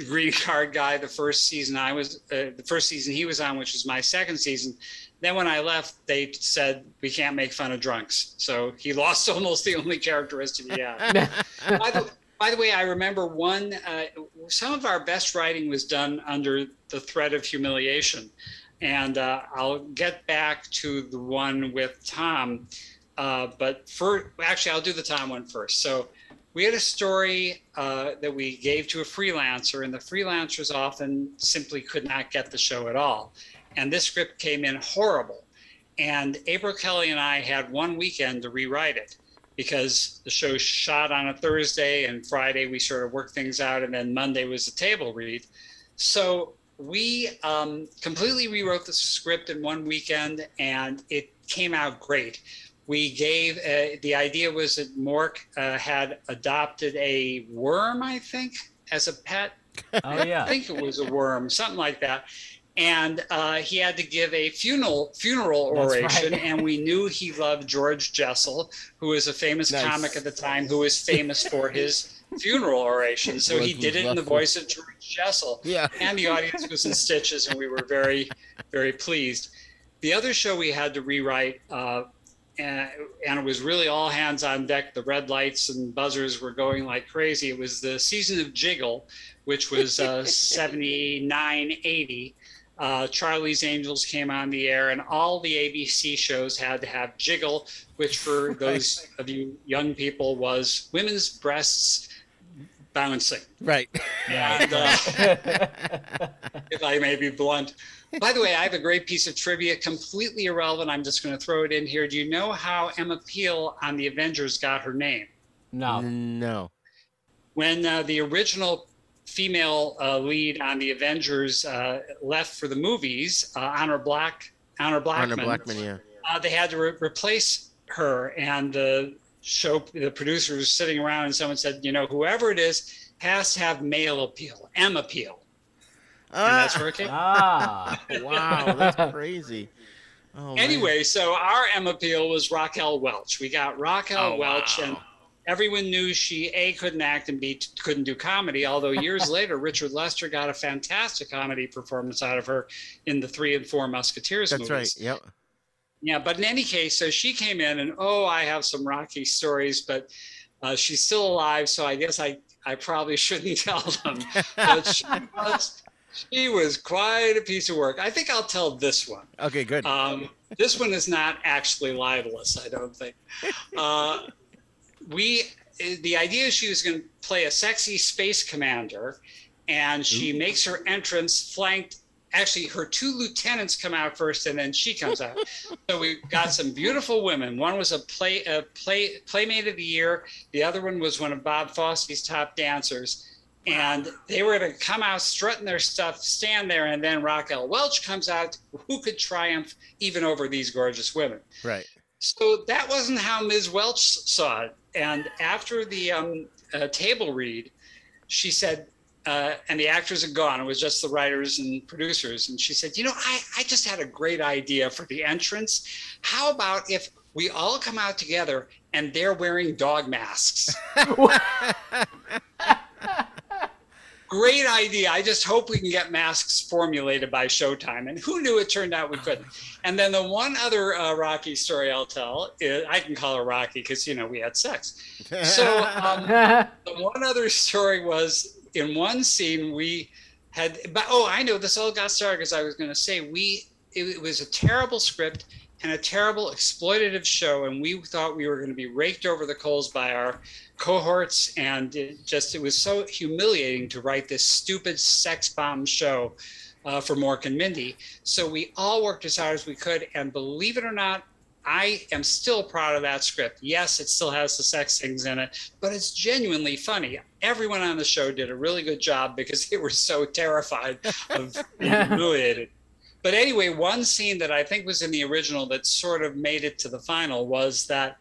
green [LAUGHS] card guy the first season I was, uh, the first season he was on, which was my second season. Then when I left, they said we can't make fun of drunks, so he [LAUGHS] lost almost the only characteristic he had [LAUGHS] by, the, by the way, I remember one. Uh, some of our best writing was done under the threat of humiliation, and uh, I'll get back to the one with Tom. Uh, but for actually, I'll do the Tom one first. So we had a story uh, that we gave to a freelancer, and the freelancers often simply could not get the show at all. And this script came in horrible. And April Kelly and I had one weekend to rewrite it because the show shot on a Thursday and Friday we sort of worked things out, and then Monday was the table read. So we um, completely rewrote the script in one weekend, and it came out great. We gave uh, the idea was that Mork uh, had adopted a worm, I think, as a pet. Oh yeah. I think it was a worm, something like that. And uh, he had to give a funeral funeral oration, right. and we knew he loved George Jessel, who was a famous Nice. comic at the time, who was famous for his [LAUGHS] funeral oration. So he did it in the voice of George Jessel, Yeah. and the audience was in stitches, and we were very, very pleased. The other show we had to rewrite, uh, and, and it was really all hands on deck. The red lights and buzzers were going like crazy. It was the season of Jiggle, which was uh, [LAUGHS] 79, 80. Uh, Charlie's Angels came on the air, and all the ABC shows had to have Jiggle, which for [LAUGHS] those of you young people was women's breasts bouncing. Right. And, uh, [LAUGHS] if I may be blunt. By the way, I have a great piece of trivia, completely irrelevant. I'm just going to throw it in here. Do you know how Emma Peel on The Avengers got her name? No. No. When uh, the original female uh, lead on The Avengers uh, left for the movies, uh, Honor Black, Honor Blackman, Honor Blackman, yeah. uh, they had to re- replace her, and the show, the producer was sitting around, and someone said, you know, whoever it is has to have male appeal, M appeal. And that's where it came. Ah. [LAUGHS] wow, that's crazy. Oh, man. Anyway, so our M appeal was Raquel Welch. We got Raquel Oh, Welch, wow. and everyone knew she a couldn't act and b couldn't do comedy. Although years [LAUGHS] later, Richard Lester got a fantastic comedy performance out of her in the Three and Four Musketeers movies. That's movies. right. Yep. Yeah, but in any case, so she came in and oh, I have some rocky stories, but uh, she's still alive, so I guess I I probably [LAUGHS] shouldn't tell them. But she [LAUGHS] was she was quite a piece of work. I think I'll tell this one. Okay, good. Um, this one is not actually libelous, I don't think. Uh, we the idea is she was going to play a sexy space commander, and she makes her entrance flanked. Actually, her two lieutenants come out first, and then she comes out. so we got some beautiful women. One was a play a play playmate of the year. The other one was one of Bob Fosse's top dancers. And they were going to come out strutting their stuff, stand there, and then Raquel Welch comes out. Who could triumph even over these gorgeous women? Right. So that wasn't how Ms. Welch saw it. And after the um, uh, table read, she said, uh, and the actors had gone, it was just the writers and producers. And she said, You know, I, I just had a great idea for the entrance. How about if we all come out together and they're wearing dog masks? [LAUGHS] [LAUGHS] Great idea. I just hope we can get masks formulated by Showtime. And who knew it turned out we couldn't. And then the one other uh, Rocky story I'll tell, is, I can call her Rocky because, you know, we had sex. So um, [LAUGHS] the one other story was in one scene we had, but oh, I know this all got started because I was going to say we, it, it was a terrible script and a terrible exploitative show. And we thought we were going to be raked over the coals by our cohorts and it just it was so humiliating to write this stupid sex bomb show uh, for Mork and Mindy. So we all worked as hard as we could, and believe it or not, I am still proud of that script. Yes, it still has the sex things in it, but it's genuinely funny. Everyone on the show did a really good job because they were so terrified of being [LAUGHS] humiliated. But anyway, one scene that I think was in the original that sort of made it to the final was that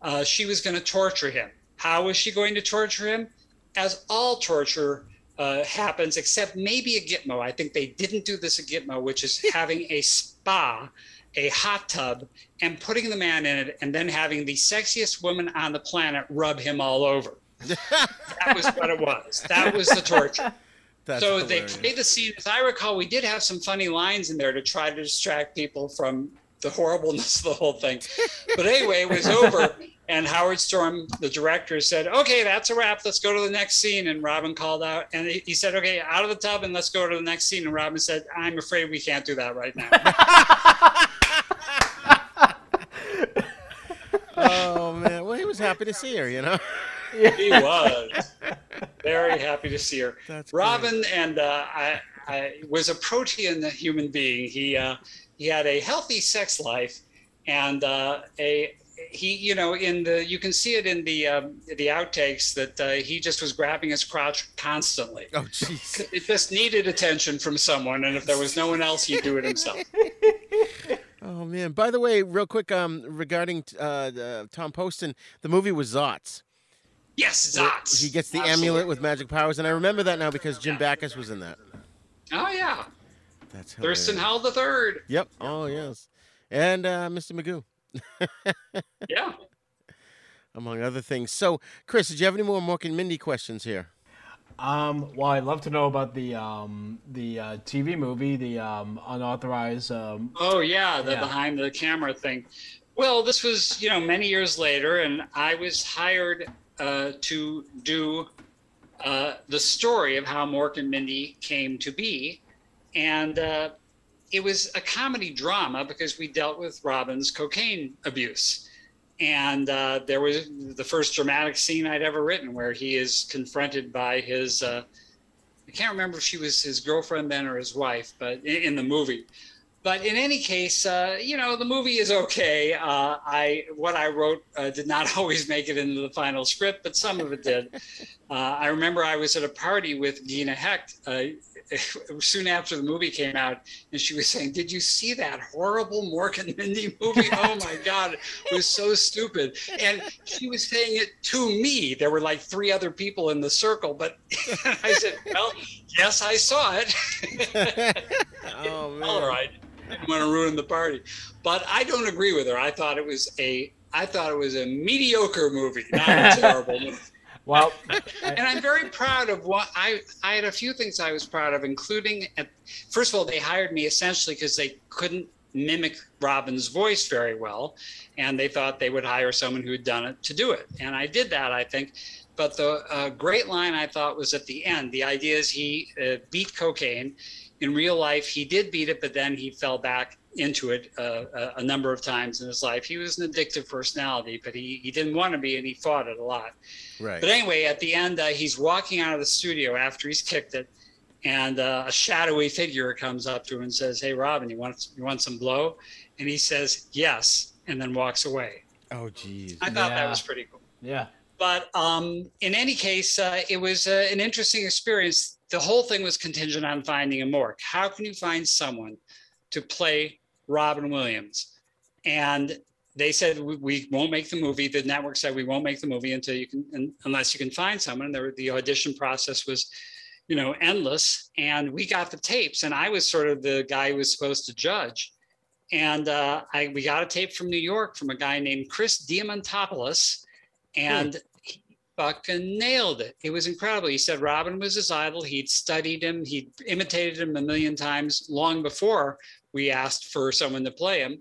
uh, she was going to torture him. How was she going to torture him? As all torture uh, happens, except maybe a Gitmo. I think they didn't do this at Gitmo, which is [LAUGHS] having a spa, a hot tub, and putting the man in it, and then having the sexiest woman on the planet rub him all over. that was what it was. That was the torture. [LAUGHS] That's so hilarious. they played the scene. As I recall, we did have some funny lines in there to try to distract people from the horribleness of the whole thing. But anyway, it was over. [LAUGHS] And Howard Storm, the director, said, Okay, that's a wrap. Let's go to the next scene. And Robin called out and he said, Okay, out of the tub and let's go to the next scene. And Robin said, I'm afraid we can't do that right now. [LAUGHS] oh man, well he was happy to see her, you know. he was very happy to see her. [LAUGHS] That's Robin and uh, I, I was a protean human being. He uh, he had a healthy sex life and uh, a he you know in the you can see it in the um, the outtakes that uh, he just was grabbing his crotch constantly. Oh jeez. [LAUGHS] It just needed attention from someone, and if there was no one else, he'd do it himself. [LAUGHS] Oh man! By the way, real quick, um, regarding uh, the, Tom Poston, the movie was Zotz. Yes, Zotz. He gets the Absolutely. amulet with magic powers, and I remember that now because Jim Backus was in that. Oh yeah, That's hilarious. Thurston Howell the third. Yep. Oh yes, and uh, Mr. Magoo. [LAUGHS] Yeah. Among other things. So, Chris, did you have any more Mork and Mindy questions here? Um, well, I'd love to know about the um, the uh, TV movie, the um, unauthorized. Um, Oh yeah, the Yeah. behind the camera thing. Well, this was you know many years later, and I was hired uh, to do uh, the story of how Mork and Mindy came to be, and uh, it was a comedy drama because we dealt with Robin's cocaine abuse. And uh, there was the first dramatic scene I'd ever written where he is confronted by his, uh, I can't remember if she was his girlfriend then or his wife, but in, in the movie. But in any case, uh, you know, the movie is okay. Uh, I what I wrote uh, did not [LAUGHS] always make it into the final script, but some of it did. [LAUGHS] Uh, I remember I was at a party with Gina Hecht uh, [LAUGHS] soon after the movie came out, and she was saying, "Did you see that horrible Mork and [LAUGHS] Mindy movie? Oh my [LAUGHS] God, it was so stupid." And she was saying it to me. There were like three other people in the circle, but I said, "Well, yes, I saw it." oh man! All right, didn't want to ruin the party, but I don't agree with her. I thought it was a I thought it was a mediocre movie, not a terrible movie. Well, [LAUGHS] and I'm very proud of what I I had a few things I was proud of, including first of all, they hired me essentially because they couldn't mimic Robin's voice very well, and they thought they would hire someone who had done it to do it, and I did that, I think. But the uh, great line I thought was at the end. The idea is he uh, beat cocaine. In real life, he did beat it, but then he fell back into it uh, a, a number of times in his life. He was an addictive personality, but he, he didn't want to be, and he fought it a lot. Right. But anyway, at the end, uh, he's walking out of the studio after he's kicked it, and uh, a shadowy figure comes up to him and says, "Hey, Robin, you want you want some blow?" And he says, "Yes," and then walks away. Oh, geez. I thought that was pretty cool. Yeah. But um, in any case, uh, it was uh, an interesting experience. The whole thing was contingent on finding a Mork. How can you find someone to play Robin Williams? And they said we, we won't make the movie. The network said we won't make the movie until you can, un- unless you can find someone. There, the audition process was, you know, endless. And we got the tapes, and I was sort of the guy who was supposed to judge. And uh, I, we got a tape from New York from a guy named Chris Diamantopoulos, and he fucking nailed it. It was incredible. He said Robin was his idol. He'd studied him. He'd imitated him a million times long before we asked for someone to play him.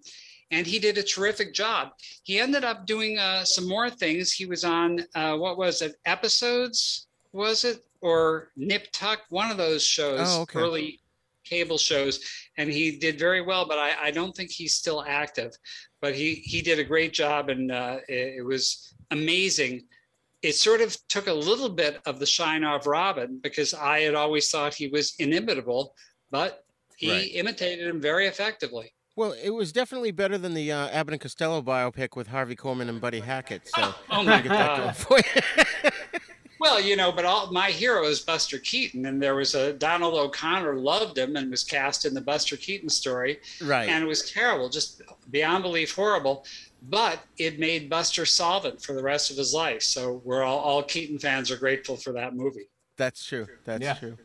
And he did a terrific job. He ended up doing uh, some more things. He was on, uh, what was it, episodes, was it? Or Nip Tuck, one of those shows, Oh, okay. early cable shows. And he did very well, but I, I don't think he's still active. But he, he did a great job, and uh, it, it was amazing it sort of took a little bit of the shine off Robin because I had always thought he was inimitable, but he Right. imitated him very effectively. Well, it was definitely better than the uh, Abbott and Costello biopic with Harvey Korman and Buddy Hackett. So Oh my get that going God. for you. [LAUGHS] Well, you know, but all, my hero is Buster Keaton, and there was a Donald O'Connor loved him and was cast in the Buster Keaton story, Right. and it was terrible, just beyond belief horrible. But it made Buster solvent for the rest of his life. So we're all, all Keaton fans are grateful for that movie. That's true. That's Yeah. true.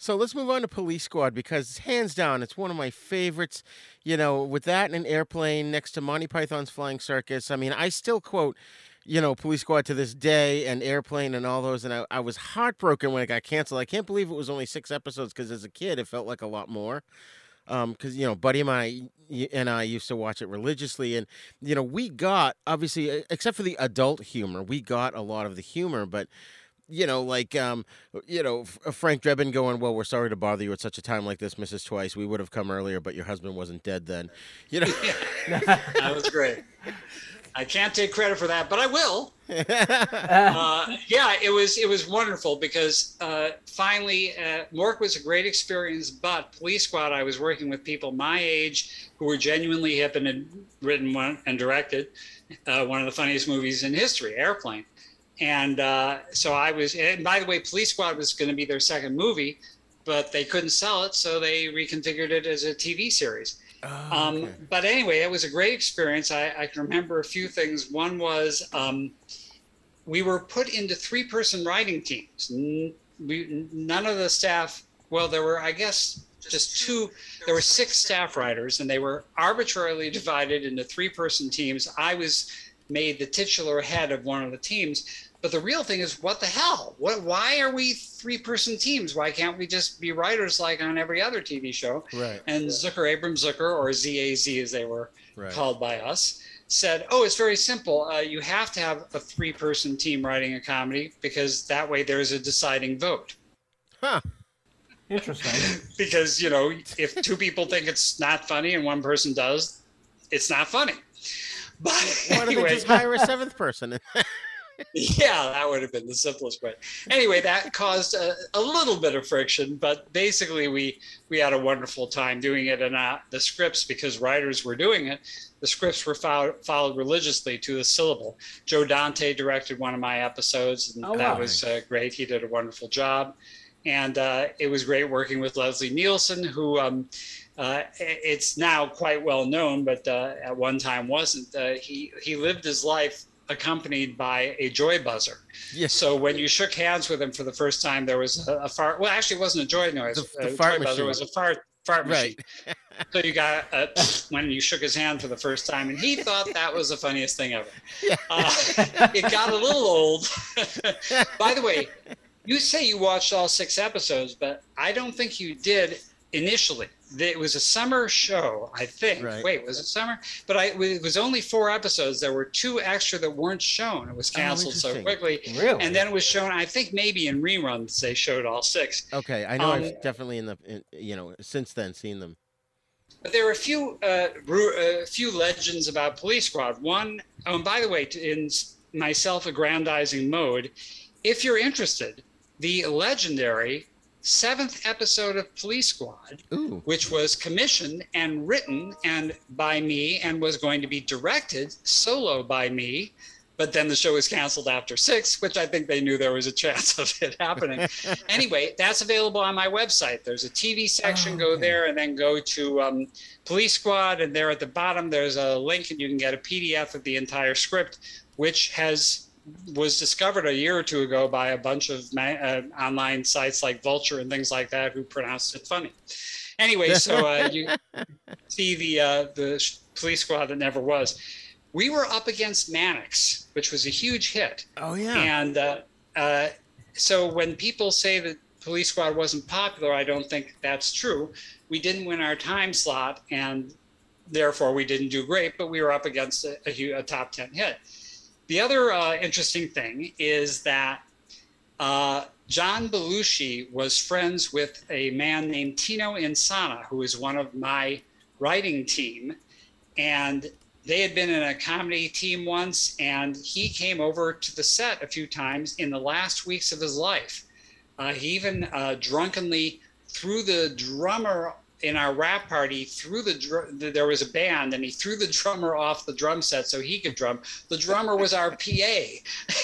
So let's move on to Police Squad because hands down, it's one of my favorites. You know, with that and an airplane next to Monty Python's Flying Circus. I mean, I still quote, you know, Police Squad to this day and Airplane and all those. And I, I was heartbroken when it got canceled. I can't believe it was only six episodes because as a kid, it felt like a lot more. Um, because, you know, Buddy and I, and I used to watch it religiously. And, you know, we got, obviously, except for the adult humor, we got a lot of the humor. But, you know, like, um, you know, Frank Drebin going, well, we're sorry to bother you at such a time like this, Mrs. Twice. We would have come earlier, but your husband wasn't dead then. [LAUGHS] You know, [LAUGHS] that was great. I can't take credit for that, but I will. [LAUGHS] uh, yeah, it was it was wonderful because uh, finally, uh, Mork was a great experience. But Police Squad, I was working with people my age who were genuinely hip and had written one and directed uh, one of the funniest movies in history, Airplane. And uh, so I was. And by the way, Police Squad was going to be their second movie, but they couldn't sell it, so they reconfigured it as a TV series. Um, but anyway, it was a great experience. I, I can remember a few things. One was um, we were put into three person writing teams. We, none of the staff, well, there were, I guess, just two, there were six staff writers, and they were arbitrarily divided into three person teams. I was made the titular head of one of the teams. But the real thing is, what the hell? What? Why are we three-person teams? Why can't we just be writers like on every other TV show? Right. And Zucker, Abrahams Zucker, or ZAZ as they were Right. called by us, said, "Oh, it's very simple. Uh, you have to have a three-person team writing a comedy because that way there's a deciding vote. huh. Interesting. [LAUGHS] Because you know, if two people think it's not funny and one person does, it's not funny. But Why don't they anyway, just hire a seventh person? [LAUGHS] [LAUGHS] yeah, that would have been the simplest way. Anyway, that caused a, a little bit of friction, but basically we we had a wonderful time doing it. And uh, the scripts, because writers were doing it, the scripts were followed, followed religiously to the syllable. Joe Dante directed one of my episodes, and Oh, that wow. was uh, great. He did a wonderful job, and uh, it was great working with Leslie Nielsen, who. Um, uh, it's now quite well known, but uh, at one time wasn't. Uh, he he lived his life accompanied by a joy buzzer. Yes. So when you shook hands with him for the first time, there was a, a fart. Well, actually, it wasn't a joy noise. The- the fart joy buzzer was a fart fart machine. Right. so you got a, [LAUGHS] when you shook his hand for the first time, and he thought that was the funniest thing ever. Uh, [LAUGHS] it got a little old. [LAUGHS] By the way, you say you watched all six episodes, but I don't think you did initially. It was a summer show, I think. Right. Wait, was it summer? But I, it was only four episodes. There were two extra that weren't shown. It was canceled so quickly. Really? And then it was shown, I think maybe in reruns, they showed all six. Okay, I know Um, I've definitely in the in, you know since then seen them. But there are a few uh, uh, few legends about Police Squad. One, oh, and by the way, in s- my self-aggrandizing mode, if you're interested, the legendary seventh episode of Police Squad, Ooh. which was commissioned and written and by me and was going to be directed solo by me. But then the show was canceled after six, which I think they knew there was a chance of it happening. [LAUGHS] anyway, that's available on my website. There's a TV section. Go there and then go to um, Police Squad. And there at the bottom, there's a link, and you can get a PDF of the entire script, which has was discovered a year or two ago by a bunch of ma- uh, online sites like Vulture and things like that who pronounced it funny. Anyway, so uh, [LAUGHS] you see the uh, the police squad that never was. We were up against Mannix, which was a huge hit. Oh yeah. And uh, uh, so when people say that Police Squad wasn't popular, I don't think that's true. We didn't win our time slot, and therefore we didn't do great. But we were up against a, a, a top ten hit. The other uh, interesting thing is that uh, John Belushi was friends with a man named Tino Insana, who is one of my writing team, and they had been in a comedy team once, and he came over to the set a few times in the last weeks of his life. Uh, he even uh, drunkenly threw the drummer in our wrap party threw the dr- there was a band and he threw the drummer off the drum set so he could drum. The drummer was our pa [LAUGHS]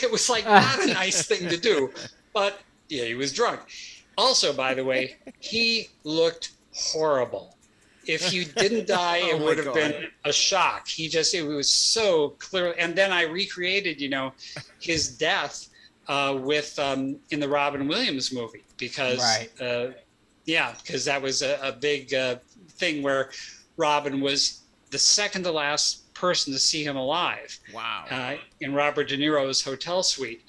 it was like not a nice thing to do but yeah he was drunk. Also by the way he looked horrible. If he didn't die [LAUGHS] Oh it would have God. been a shock. He just it was so clear and then i recreated you know his death uh, with um, in the robin williams movie because Right. uh, yeah, because that was a, a big uh, thing where Robin was the second to last person to see him alive Wow. uh, in Robert De Niro's hotel suite,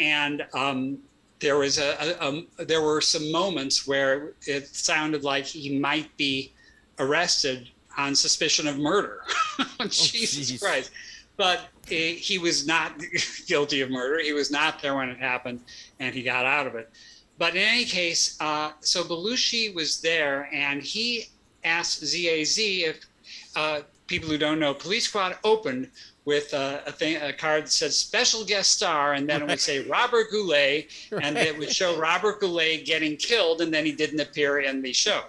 and um, there was a, a, a there were some moments where it sounded like he might be arrested on suspicion of murder. [LAUGHS] [LAUGHS] Jesus jeez. Christ! But eh, he was not [LAUGHS] guilty of murder. He was not there when it happened, and he got out of it. But in any case, uh, so Belushi was there, and he asked ZAZ if uh, people who don't know, Police Squad opened with uh, a thing, a card that said special guest star, and then it would say Robert Goulet, and it would show Robert Goulet getting killed, and then he didn't appear in the show.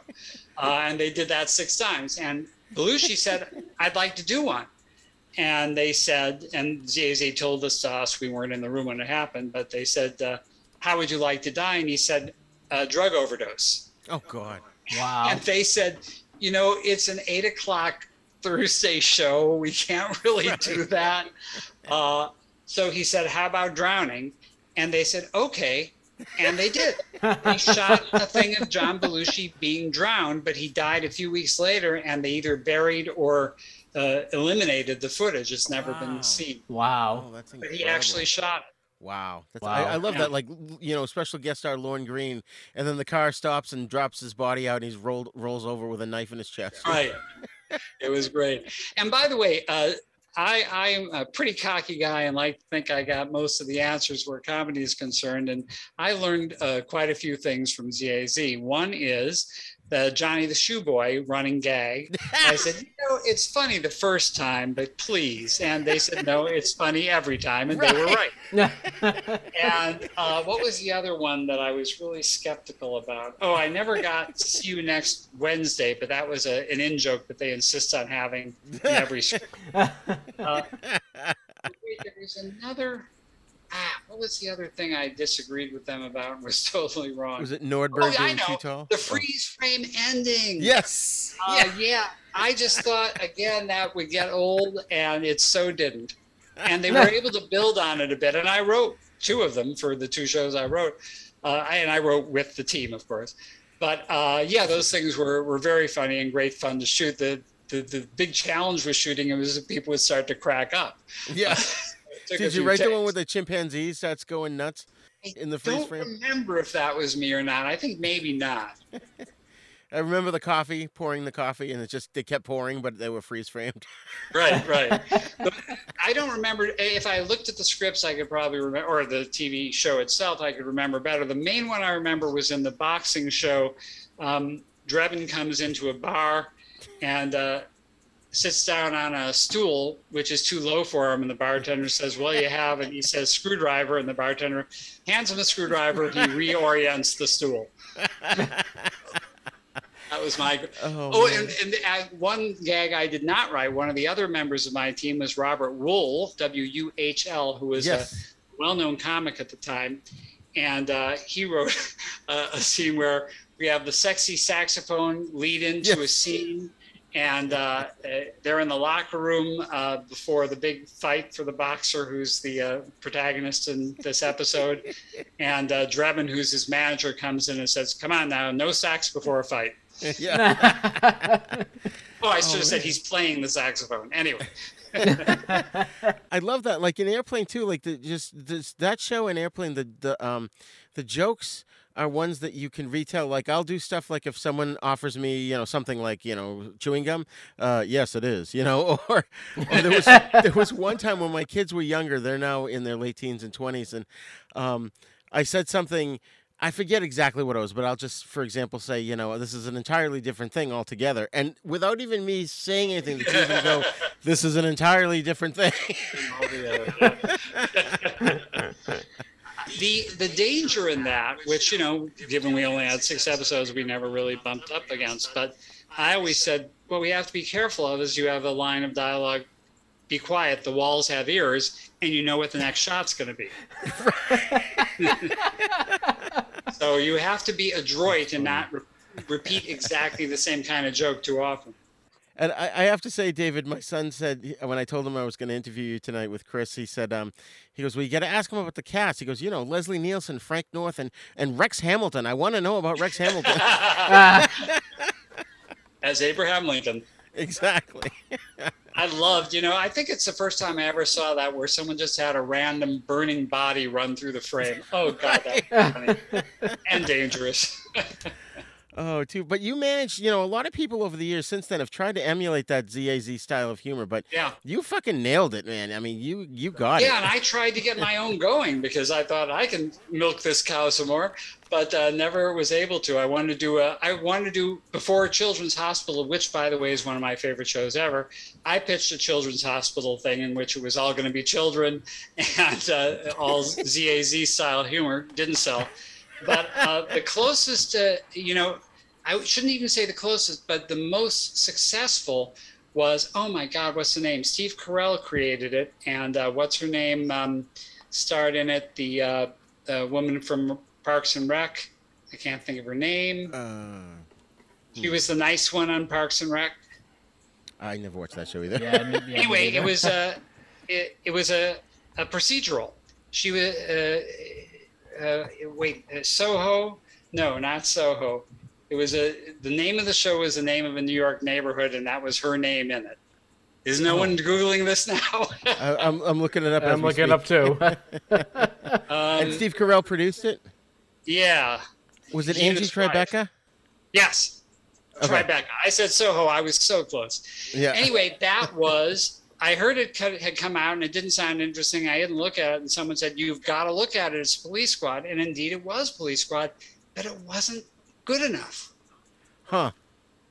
Uh, and they did that six times. And Belushi said, "I'd like to do one." And they said, and ZAZ told us to us, we weren't in the room when it happened, but they said, uh, "How would you like to die?" And he said, uh, "Drug overdose." Oh God. Wow. And they said, you know, it's an eight o'clock Thursday show. We can't really do that. Uh, so he said, how about drowning? And they said, okay. And they did. They [LAUGHS] shot a thing of John Belushi being drowned, but he died a few weeks later, and they either buried or uh, eliminated the footage. It's never Wow. been seen. Wow. Oh, that's But he actually shot it. Wow. That's, Wow. I, I love Yeah. that. Like, you know, special guest star Lorne Greene, and then the car stops and drops his body out, and he's rolled rolls over with a knife in his chest. Right. it was great. And by the way, uh, I I'm a pretty cocky guy and like to think I got most of the answers where comedy is concerned. And I learned uh, quite a few things from ZAZ. One is the Johnny the Shoe Boy running gag. I said, [LAUGHS] you know, it's funny the first time, but please. And they said, no, it's funny every time, and they were right. [LAUGHS] And uh, what was the other one that I was really skeptical about? Oh, I never got see you next Wednesday, but that was a, an in joke that they insist on having in every [LAUGHS] script. Uh, wait, there was another. Ah, what was the other thing I disagreed with them about and was [LAUGHS] totally wrong? Was it Nordberg Oh, I being too tall? The freeze frame ending. Yes. Uh, yeah. I just thought again that would get old, and it so didn't. [LAUGHS] And they were able to build on it a bit. And I wrote two of them for the two shows I wrote, uh, and I wrote with the team, of course. but uh, yeah, those things were, were very funny and great fun to shoot. The, the, the big challenge with shooting it was that people would start to crack up. Yeah. [LAUGHS] Did you write the one with the chimpanzee starts going nuts in the freeze frame? don't remember if that was me or not. I think maybe not. [LAUGHS] I remember the coffee, pouring the coffee, and it just they kept pouring, but they were freeze framed. Right, right. [LAUGHS] I don't remember if I looked at the scripts, I could probably remember, or the TV show itself, I could remember better. The main one I remember was in the boxing show. Um, Drebin comes into a bar and uh, sits down on a stool, which is too low for him. And the bartender says, Well, you have, and he says, screwdriver. And the bartender hands him a screwdriver. He [LAUGHS] reorients the stool. That was my. [LAUGHS] Oh, Oh, and, and uh, one gag I did not write. One of the other members of my team was Robert Wuhl, W U H L, who was Yes. a well-known comic at the time, and uh, he wrote [LAUGHS] a, a scene where we have the sexy saxophone lead into a scene. And uh, uh, they're in the locker room uh, before the big fight for the boxer, who's the uh, protagonist in this episode. [LAUGHS] And uh, Drebin, who's his manager, comes in and says, "Come on now, no sax before a fight." yeah. [LAUGHS] Oh, I should have Oh, said he's playing the saxophone. Anyway, [LAUGHS] I love that. Like in Airplane too. Like the just this, that show in Airplane. The the um the jokes are ones that you can retail. Like I'll do stuff like if someone offers me you know something like you know chewing gum. Uh, yes, it is. You know, [LAUGHS] or, or there was [LAUGHS] there was one time when my kids were younger. They're now in their late teens and twenties, and um, I said something. I forget exactly what it was, but I'll just, for example, say, you know, this is an entirely different thing altogether. And without even me saying anything, the kids would go, [LAUGHS] this is an entirely different thing. The the danger in that, which you know, given we only had six episodes, we never really bumped up against. But I always said, what we have to be careful of is you have a line of dialogue. Be quiet. The walls have ears, and you know what the next shot's going to be. [LAUGHS] so you have to be adroit and not re- repeat exactly the same kind of joke too often. And I, I have to say, David, my son said when I told him I was going to interview you tonight with Chris, he said, um, he goes, well, you got to ask him about the cast. He goes, you know, Leslie Nielsen, Frank North, and, and Rex Hamilton. I want to know about Rex Hamilton. [LAUGHS] As Abraham Lincoln. exactly. I loved, you know, I think it's the first time I ever saw that where someone just had a random burning body run through the frame. Oh God, funny [LAUGHS] and dangerous. [LAUGHS] Oh, too. But you managed, you know, a lot of people over the years since then have tried to emulate that ZAZ style of humor, but Yeah. you fucking nailed it, man. I mean, you you got yeah, it. Yeah, and I tried to get my own going because I thought I can milk this cow some more, but uh, never was able to. I wanted to do a, I wanted to do before Children's Hospital, which by the way is one of my favorite shows ever. I pitched a Children's Hospital thing in which it was all going to be children [LAUGHS] and uh, all ZAZ style humor. Didn't sell, but uh, the closest, uh, you know, I shouldn't even say the closest, but the most successful was oh my god what's the name? Steve carell created it and uh, what's her name um, starred in it the uh, the woman from parks and rec. I can't think of her name. Uh, she was the nice one on parks and rec. I never watched that show either. Yeah, n- yeah, anyway me it was uh, [LAUGHS] it, it was a, a procedural. She was uh, uh, wait uh, soho? No not soho it was a the name of the show was the name of a new york neighborhood and that was her name in it is no Oh. one googling this now [LAUGHS] I, I'm, I'm looking it up. as I'm looking it up too. [LAUGHS] Um, and Steve Carell produced it. Yeah. Was it He Angie was. Tribeca? Yes. Okay. Tribeca. I said Soho. I was so close. Yeah. Anyway, that was. I heard it had come out and it didn't sound interesting. I didn't look at it, and someone said, "You've got to look at it. It's Police Squad," and indeed it was Police Squad, but it wasn't good enough. Huh.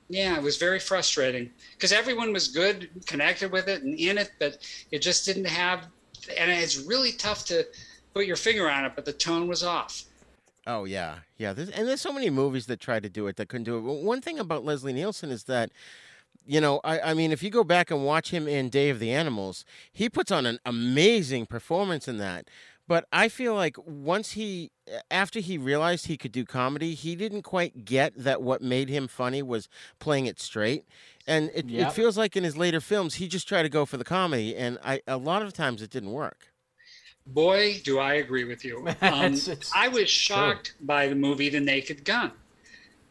Yeah, it was very frustrating because everyone was good, connected with it, and in it, but it just didn't have. And it's really tough to put your finger on it, but the tone was off. Oh yeah, yeah. There's, and there's so many movies that tried to do it that couldn't do it. But one thing about Leslie Nielsen is that, you know, I, I mean, if you go back and watch him in Day of the Animals, he puts on an amazing performance in that. But I feel like once he, after he realized he could do comedy, he didn't quite get that what made him funny was playing it straight. And it, it feels like in his later films, he just tried to go for the comedy, and I a lot of times it didn't work. Boy, do I agree with you. [LAUGHS] Um, It's- it's I was shocked by the movie The Naked Gun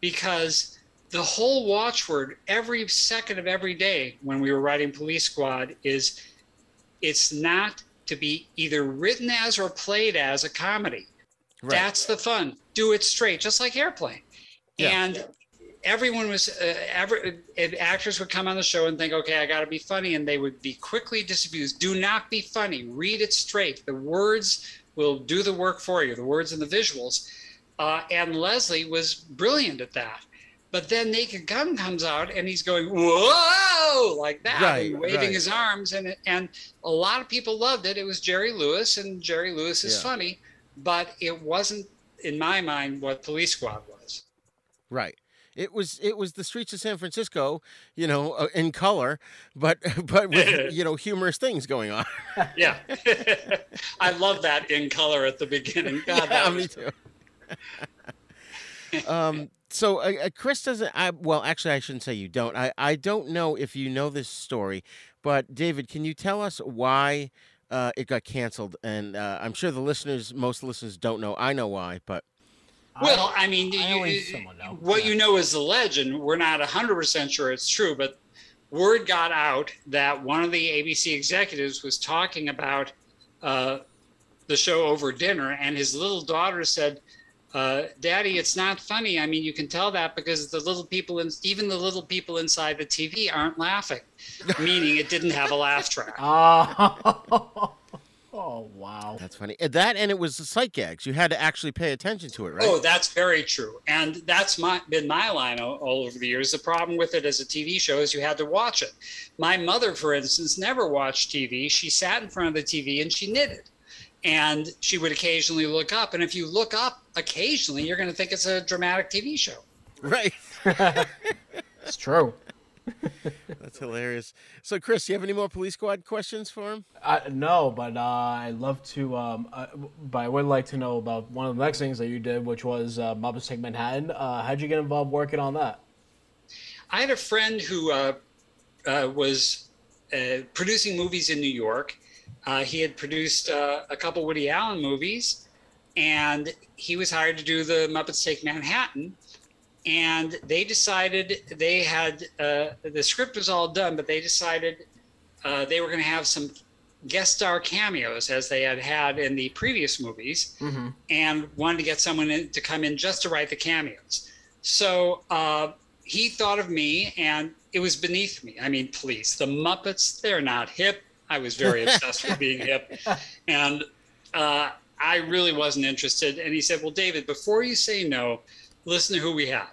because the whole watchword every second of every day when we were writing Police Squad is it's not to be either written as or played as a comedy. Right. That's the fun. Do it straight, just like Airplane. Yeah. And everyone was, uh, every, uh, actors would come on the show and think, okay, I got to be funny. And they would be quickly disabused. Do not be funny. Read it straight. The words will do the work for you, the words and the visuals. Uh, and Leslie was brilliant at that. But then Naked Gun comes out and he's going, whoa, like that, Right, waving right. his arms. And, and a lot of people loved it. It was Jerry Lewis, and Jerry Lewis is Yeah. funny, but it wasn't, in my mind, what Police Squad was. Right. It was it was the streets of San Francisco, you know, uh, in color, but [LAUGHS] but with [LAUGHS] you know humorous things going on. [LAUGHS] Yeah. I love that in color at the beginning. God, yeah, that me was- too. um. So uh, uh, Chris doesn't. I well, actually, I shouldn't say you don't. I I don't know if you know this story, but David, can you tell us why uh, it got canceled? And uh, I'm sure the listeners, most listeners, don't know. I know why, but Well, I mean, I you- only you- somewhat know. what you know is the legend. We're not 100% sure it's true, but word got out that one of the ABC executives was talking about uh, the show over dinner, and his little daughter said, uh, Daddy, it's not funny. I mean, you can tell that because the little people, in, even the little people inside the TV aren't laughing, [LAUGHS] meaning it didn't have a laugh track. [LAUGHS] Oh, [LAUGHS] oh wow. that's funny. Uh, That and it was the sight gags. You had to actually pay attention to it, right? Oh, that's very true, and that's my been my line all, all over the years. The problem with it as a TV show is you had to watch it. My mother, for instance, never watched TV. She sat in front of the TV and she knitted, and she would occasionally look up. And if you look up occasionally, you're going to think it's a dramatic TV show. Right. [LAUGHS] It's true. [LAUGHS] That's hilarious. So, Chris, do you have any more Police Squad questions for him? Uh, no, but uh, I'd love to. Um, uh, but I would like to know about one of the next things that you did, which was uh, Muppets Take Manhattan. Uh, how'd you get involved working on that? I had a friend who uh, uh, was uh, producing movies in New York. Uh, he had produced uh, a couple Woody Allen movies, and he was hired to do the Muppets Take Manhattan. And they decided they had uh, the script was all done, but they decided uh, they were going to have some guest star cameos as they had had in the previous movies Mm-hmm. and wanted to get someone in, to come in just to write the cameos. So uh, he thought of me, and it was beneath me. I mean, please, the Muppets, they're not hip. I was very obsessed with being hip. [LAUGHS] And uh, I really wasn't interested. And he said, Well, David, before you say no, listen to who we have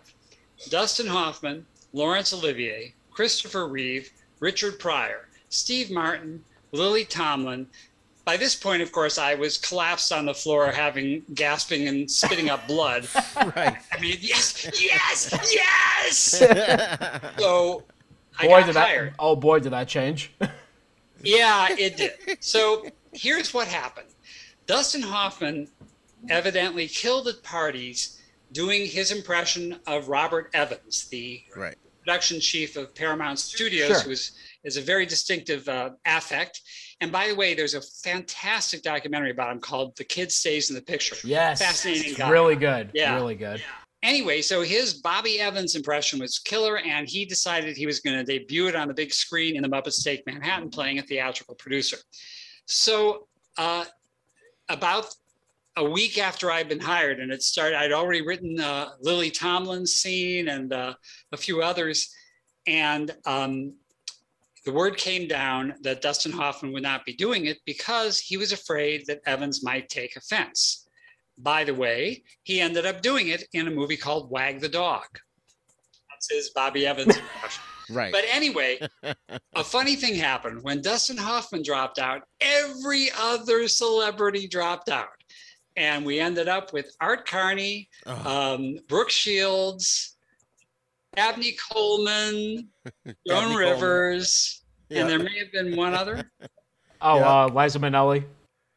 Dustin Hoffman, Laurence Olivier, Christopher Reeve, Richard Pryor, Steve Martin, Lily Tomlin. By this point, of course, I was collapsed on the floor, having gasping and spitting up blood. [LAUGHS] Right. I mean, yes, yes, yes. [LAUGHS] so I boy, got did hired. that! Oh boy, did I change. Yeah, it did. [LAUGHS] So here's what happened Dustin Hoffman evidently killed at parties doing his impression of Robert Evans, the Right. production chief of Paramount Studios, Sure. who is, is a very distinctive uh, affect. And by the way, there's a fantastic documentary about him called The Kid Stays in the Picture. yes, Fascinating it's guy. really good. Yeah. really good. Anyway, so his Bobby Evans impression was killer, and he decided he was going to debut it on the big screen in the Muppets Take Manhattan, playing a theatrical producer. So, uh, about a week after I'd been hired, and it started, I'd already written uh, Lily Tomlin's scene and uh, a few others, and um, the word came down that Dustin Hoffman would not be doing it because he was afraid that Evans might take offense. By the way, he ended up doing it in a movie called Wag the Dog. That's his Bobby Evans [LAUGHS] impression. Right. But anyway, [LAUGHS] a funny thing happened when Dustin Hoffman dropped out, every other celebrity dropped out. And we ended up with Art Carney, Oh. um, Brooke Shields, Abney Coleman, Dabney [LAUGHS] Joan Coleman. Rivers, Yeah. and there may have been one other. Oh, Yeah. uh, Liza Minnelli.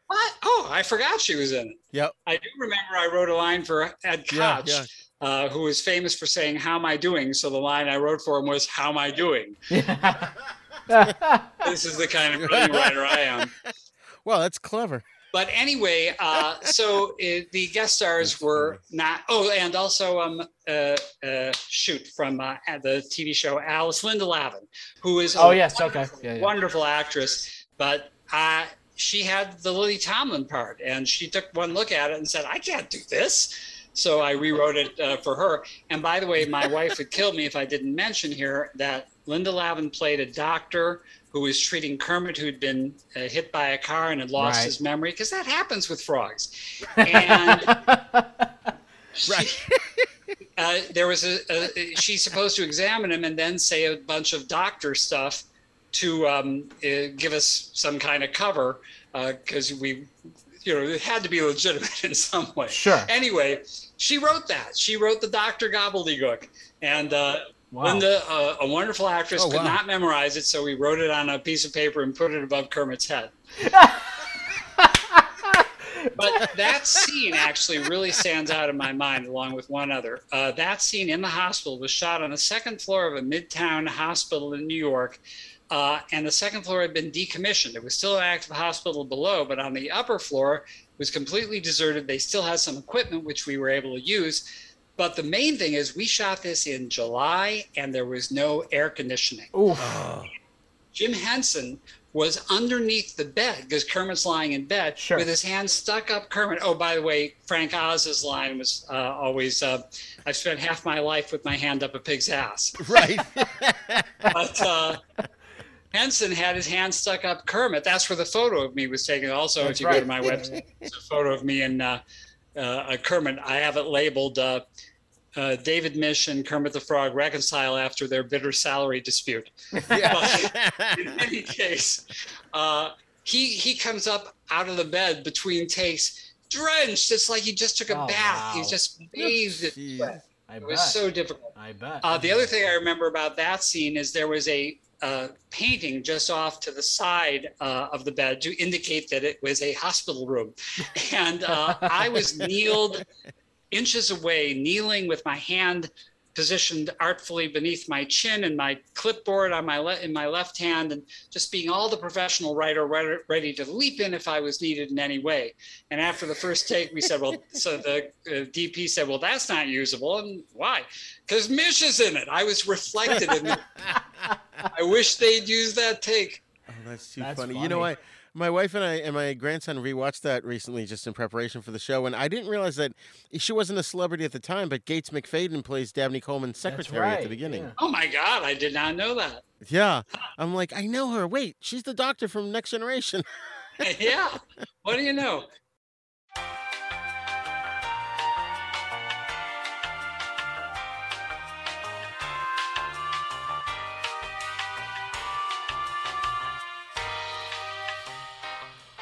What? Oh, I forgot she was in it. Yep. I do remember I wrote a line for Ed Koch, yeah. Uh, who was famous for saying, How am I doing? So the line I wrote for him was, How am I doing? [LAUGHS] this is the kind of writer I am. [LAUGHS] Well, that's clever. but anyway, uh, so uh, the guest stars were not. Oh, and also um uh, uh shoot from uh, the TV show Alice Linda Lavin, who is oh yes okay yeah, yeah. wonderful actress, but uh she had the Lily Tomlin part, and she took one look at it and said, "I can't do this." So I rewrote it uh, for her. And by the way, my wife would kill me if I didn't mention here that Linda Lavin played a doctor who was treating Kermit, who'd been uh, hit by a car and had lost Right. his memory, because that happens with frogs. [LAUGHS] And Right. uh, there was a, a, she's supposed to examine him and then say a bunch of doctor stuff to um, uh, give us some kind of cover because we, you know, it had to be [LAUGHS] legitimate in some way. Sure. Anyway, she wrote that. She wrote the Doctor Gobbledygook, and uh, Wow. Linda, uh, a wonderful actress, Oh, could wow. not memorize it, so we wrote it on a piece of paper and put it above Kermit's head. [LAUGHS] but that scene actually really stands out in my mind, along with one other. Uh, that scene in the hospital was shot on the second floor of a midtown hospital in New York. Uh, and the second floor had been decommissioned. It was still an active hospital below, but on the upper floor it was completely deserted. They still had some equipment which we were able to use. But the main thing is, we shot this in July and there was no air conditioning. Oof. [SIGHS] Jim Henson was underneath the bed because Kermit's lying in bed Sure. with his hand stuck up Kermit. Oh, by the way, Frank Oz's line was uh, always, uh, "I've spent half my life with my hand up a pig's ass." Right. [LAUGHS] But uh, Henson had his hand stuck up Kermit. That's where the photo of me was taken. Also, That's if you go to my website, it's [LAUGHS] a photo of me and uh, uh, Kermit. I have it labeled. Uh, uh, David Misch and Kermit the Frog reconcile after their bitter salary dispute. [LAUGHS] But in any case, uh, he he comes up out of the bed between takes, drenched. It's like he just took a Oh, bath. wow. He just bathed in sweat. I It bet. was so difficult. I bet. Uh, the other thing I remember about that scene is there was a uh, painting just off to the side uh, of the bed to indicate that it was a hospital room. And uh, I was kneeled inches away, kneeling with my hand positioned artfully beneath my chin and my clipboard on my le- in my left hand, and just being all the professional writer re- ready to leap in if I was needed in any way. And after the first take, we said, "Well," [LAUGHS] so the uh, DP said, "Well, that's not usable." And why? Because Misch is in it. I was reflected in. The- [LAUGHS] I wish they'd use that take. Oh, that's too That's funny. You know what? My wife and I and my grandson rewatched that recently just in preparation for the show, and I didn't realize that she wasn't a celebrity at the time, but Gates McFadden plays Dabney Coleman's secretary at the beginning. yeah. Oh my God, I did not know that. Yeah. I'm like, I know her. Wait, she's the doctor from Next Generation. [LAUGHS] [LAUGHS] yeah. What do you know?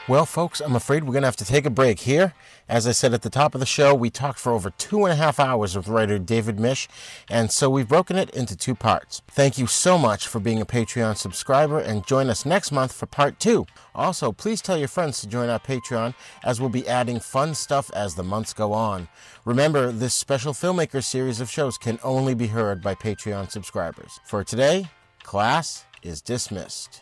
Well, folks, I'm afraid we're going to have to take a break here. As I said at the top of the show, we talked for over two and a half hours with writer David Misch, and so we've broken it into two parts. Thank you so much for being a Patreon subscriber, and join us next month for part two. Also, please tell your friends to join our Patreon, as we'll be adding fun stuff as the months go on. Remember, this special filmmaker series of shows can only be heard by Patreon subscribers. For today, class is dismissed.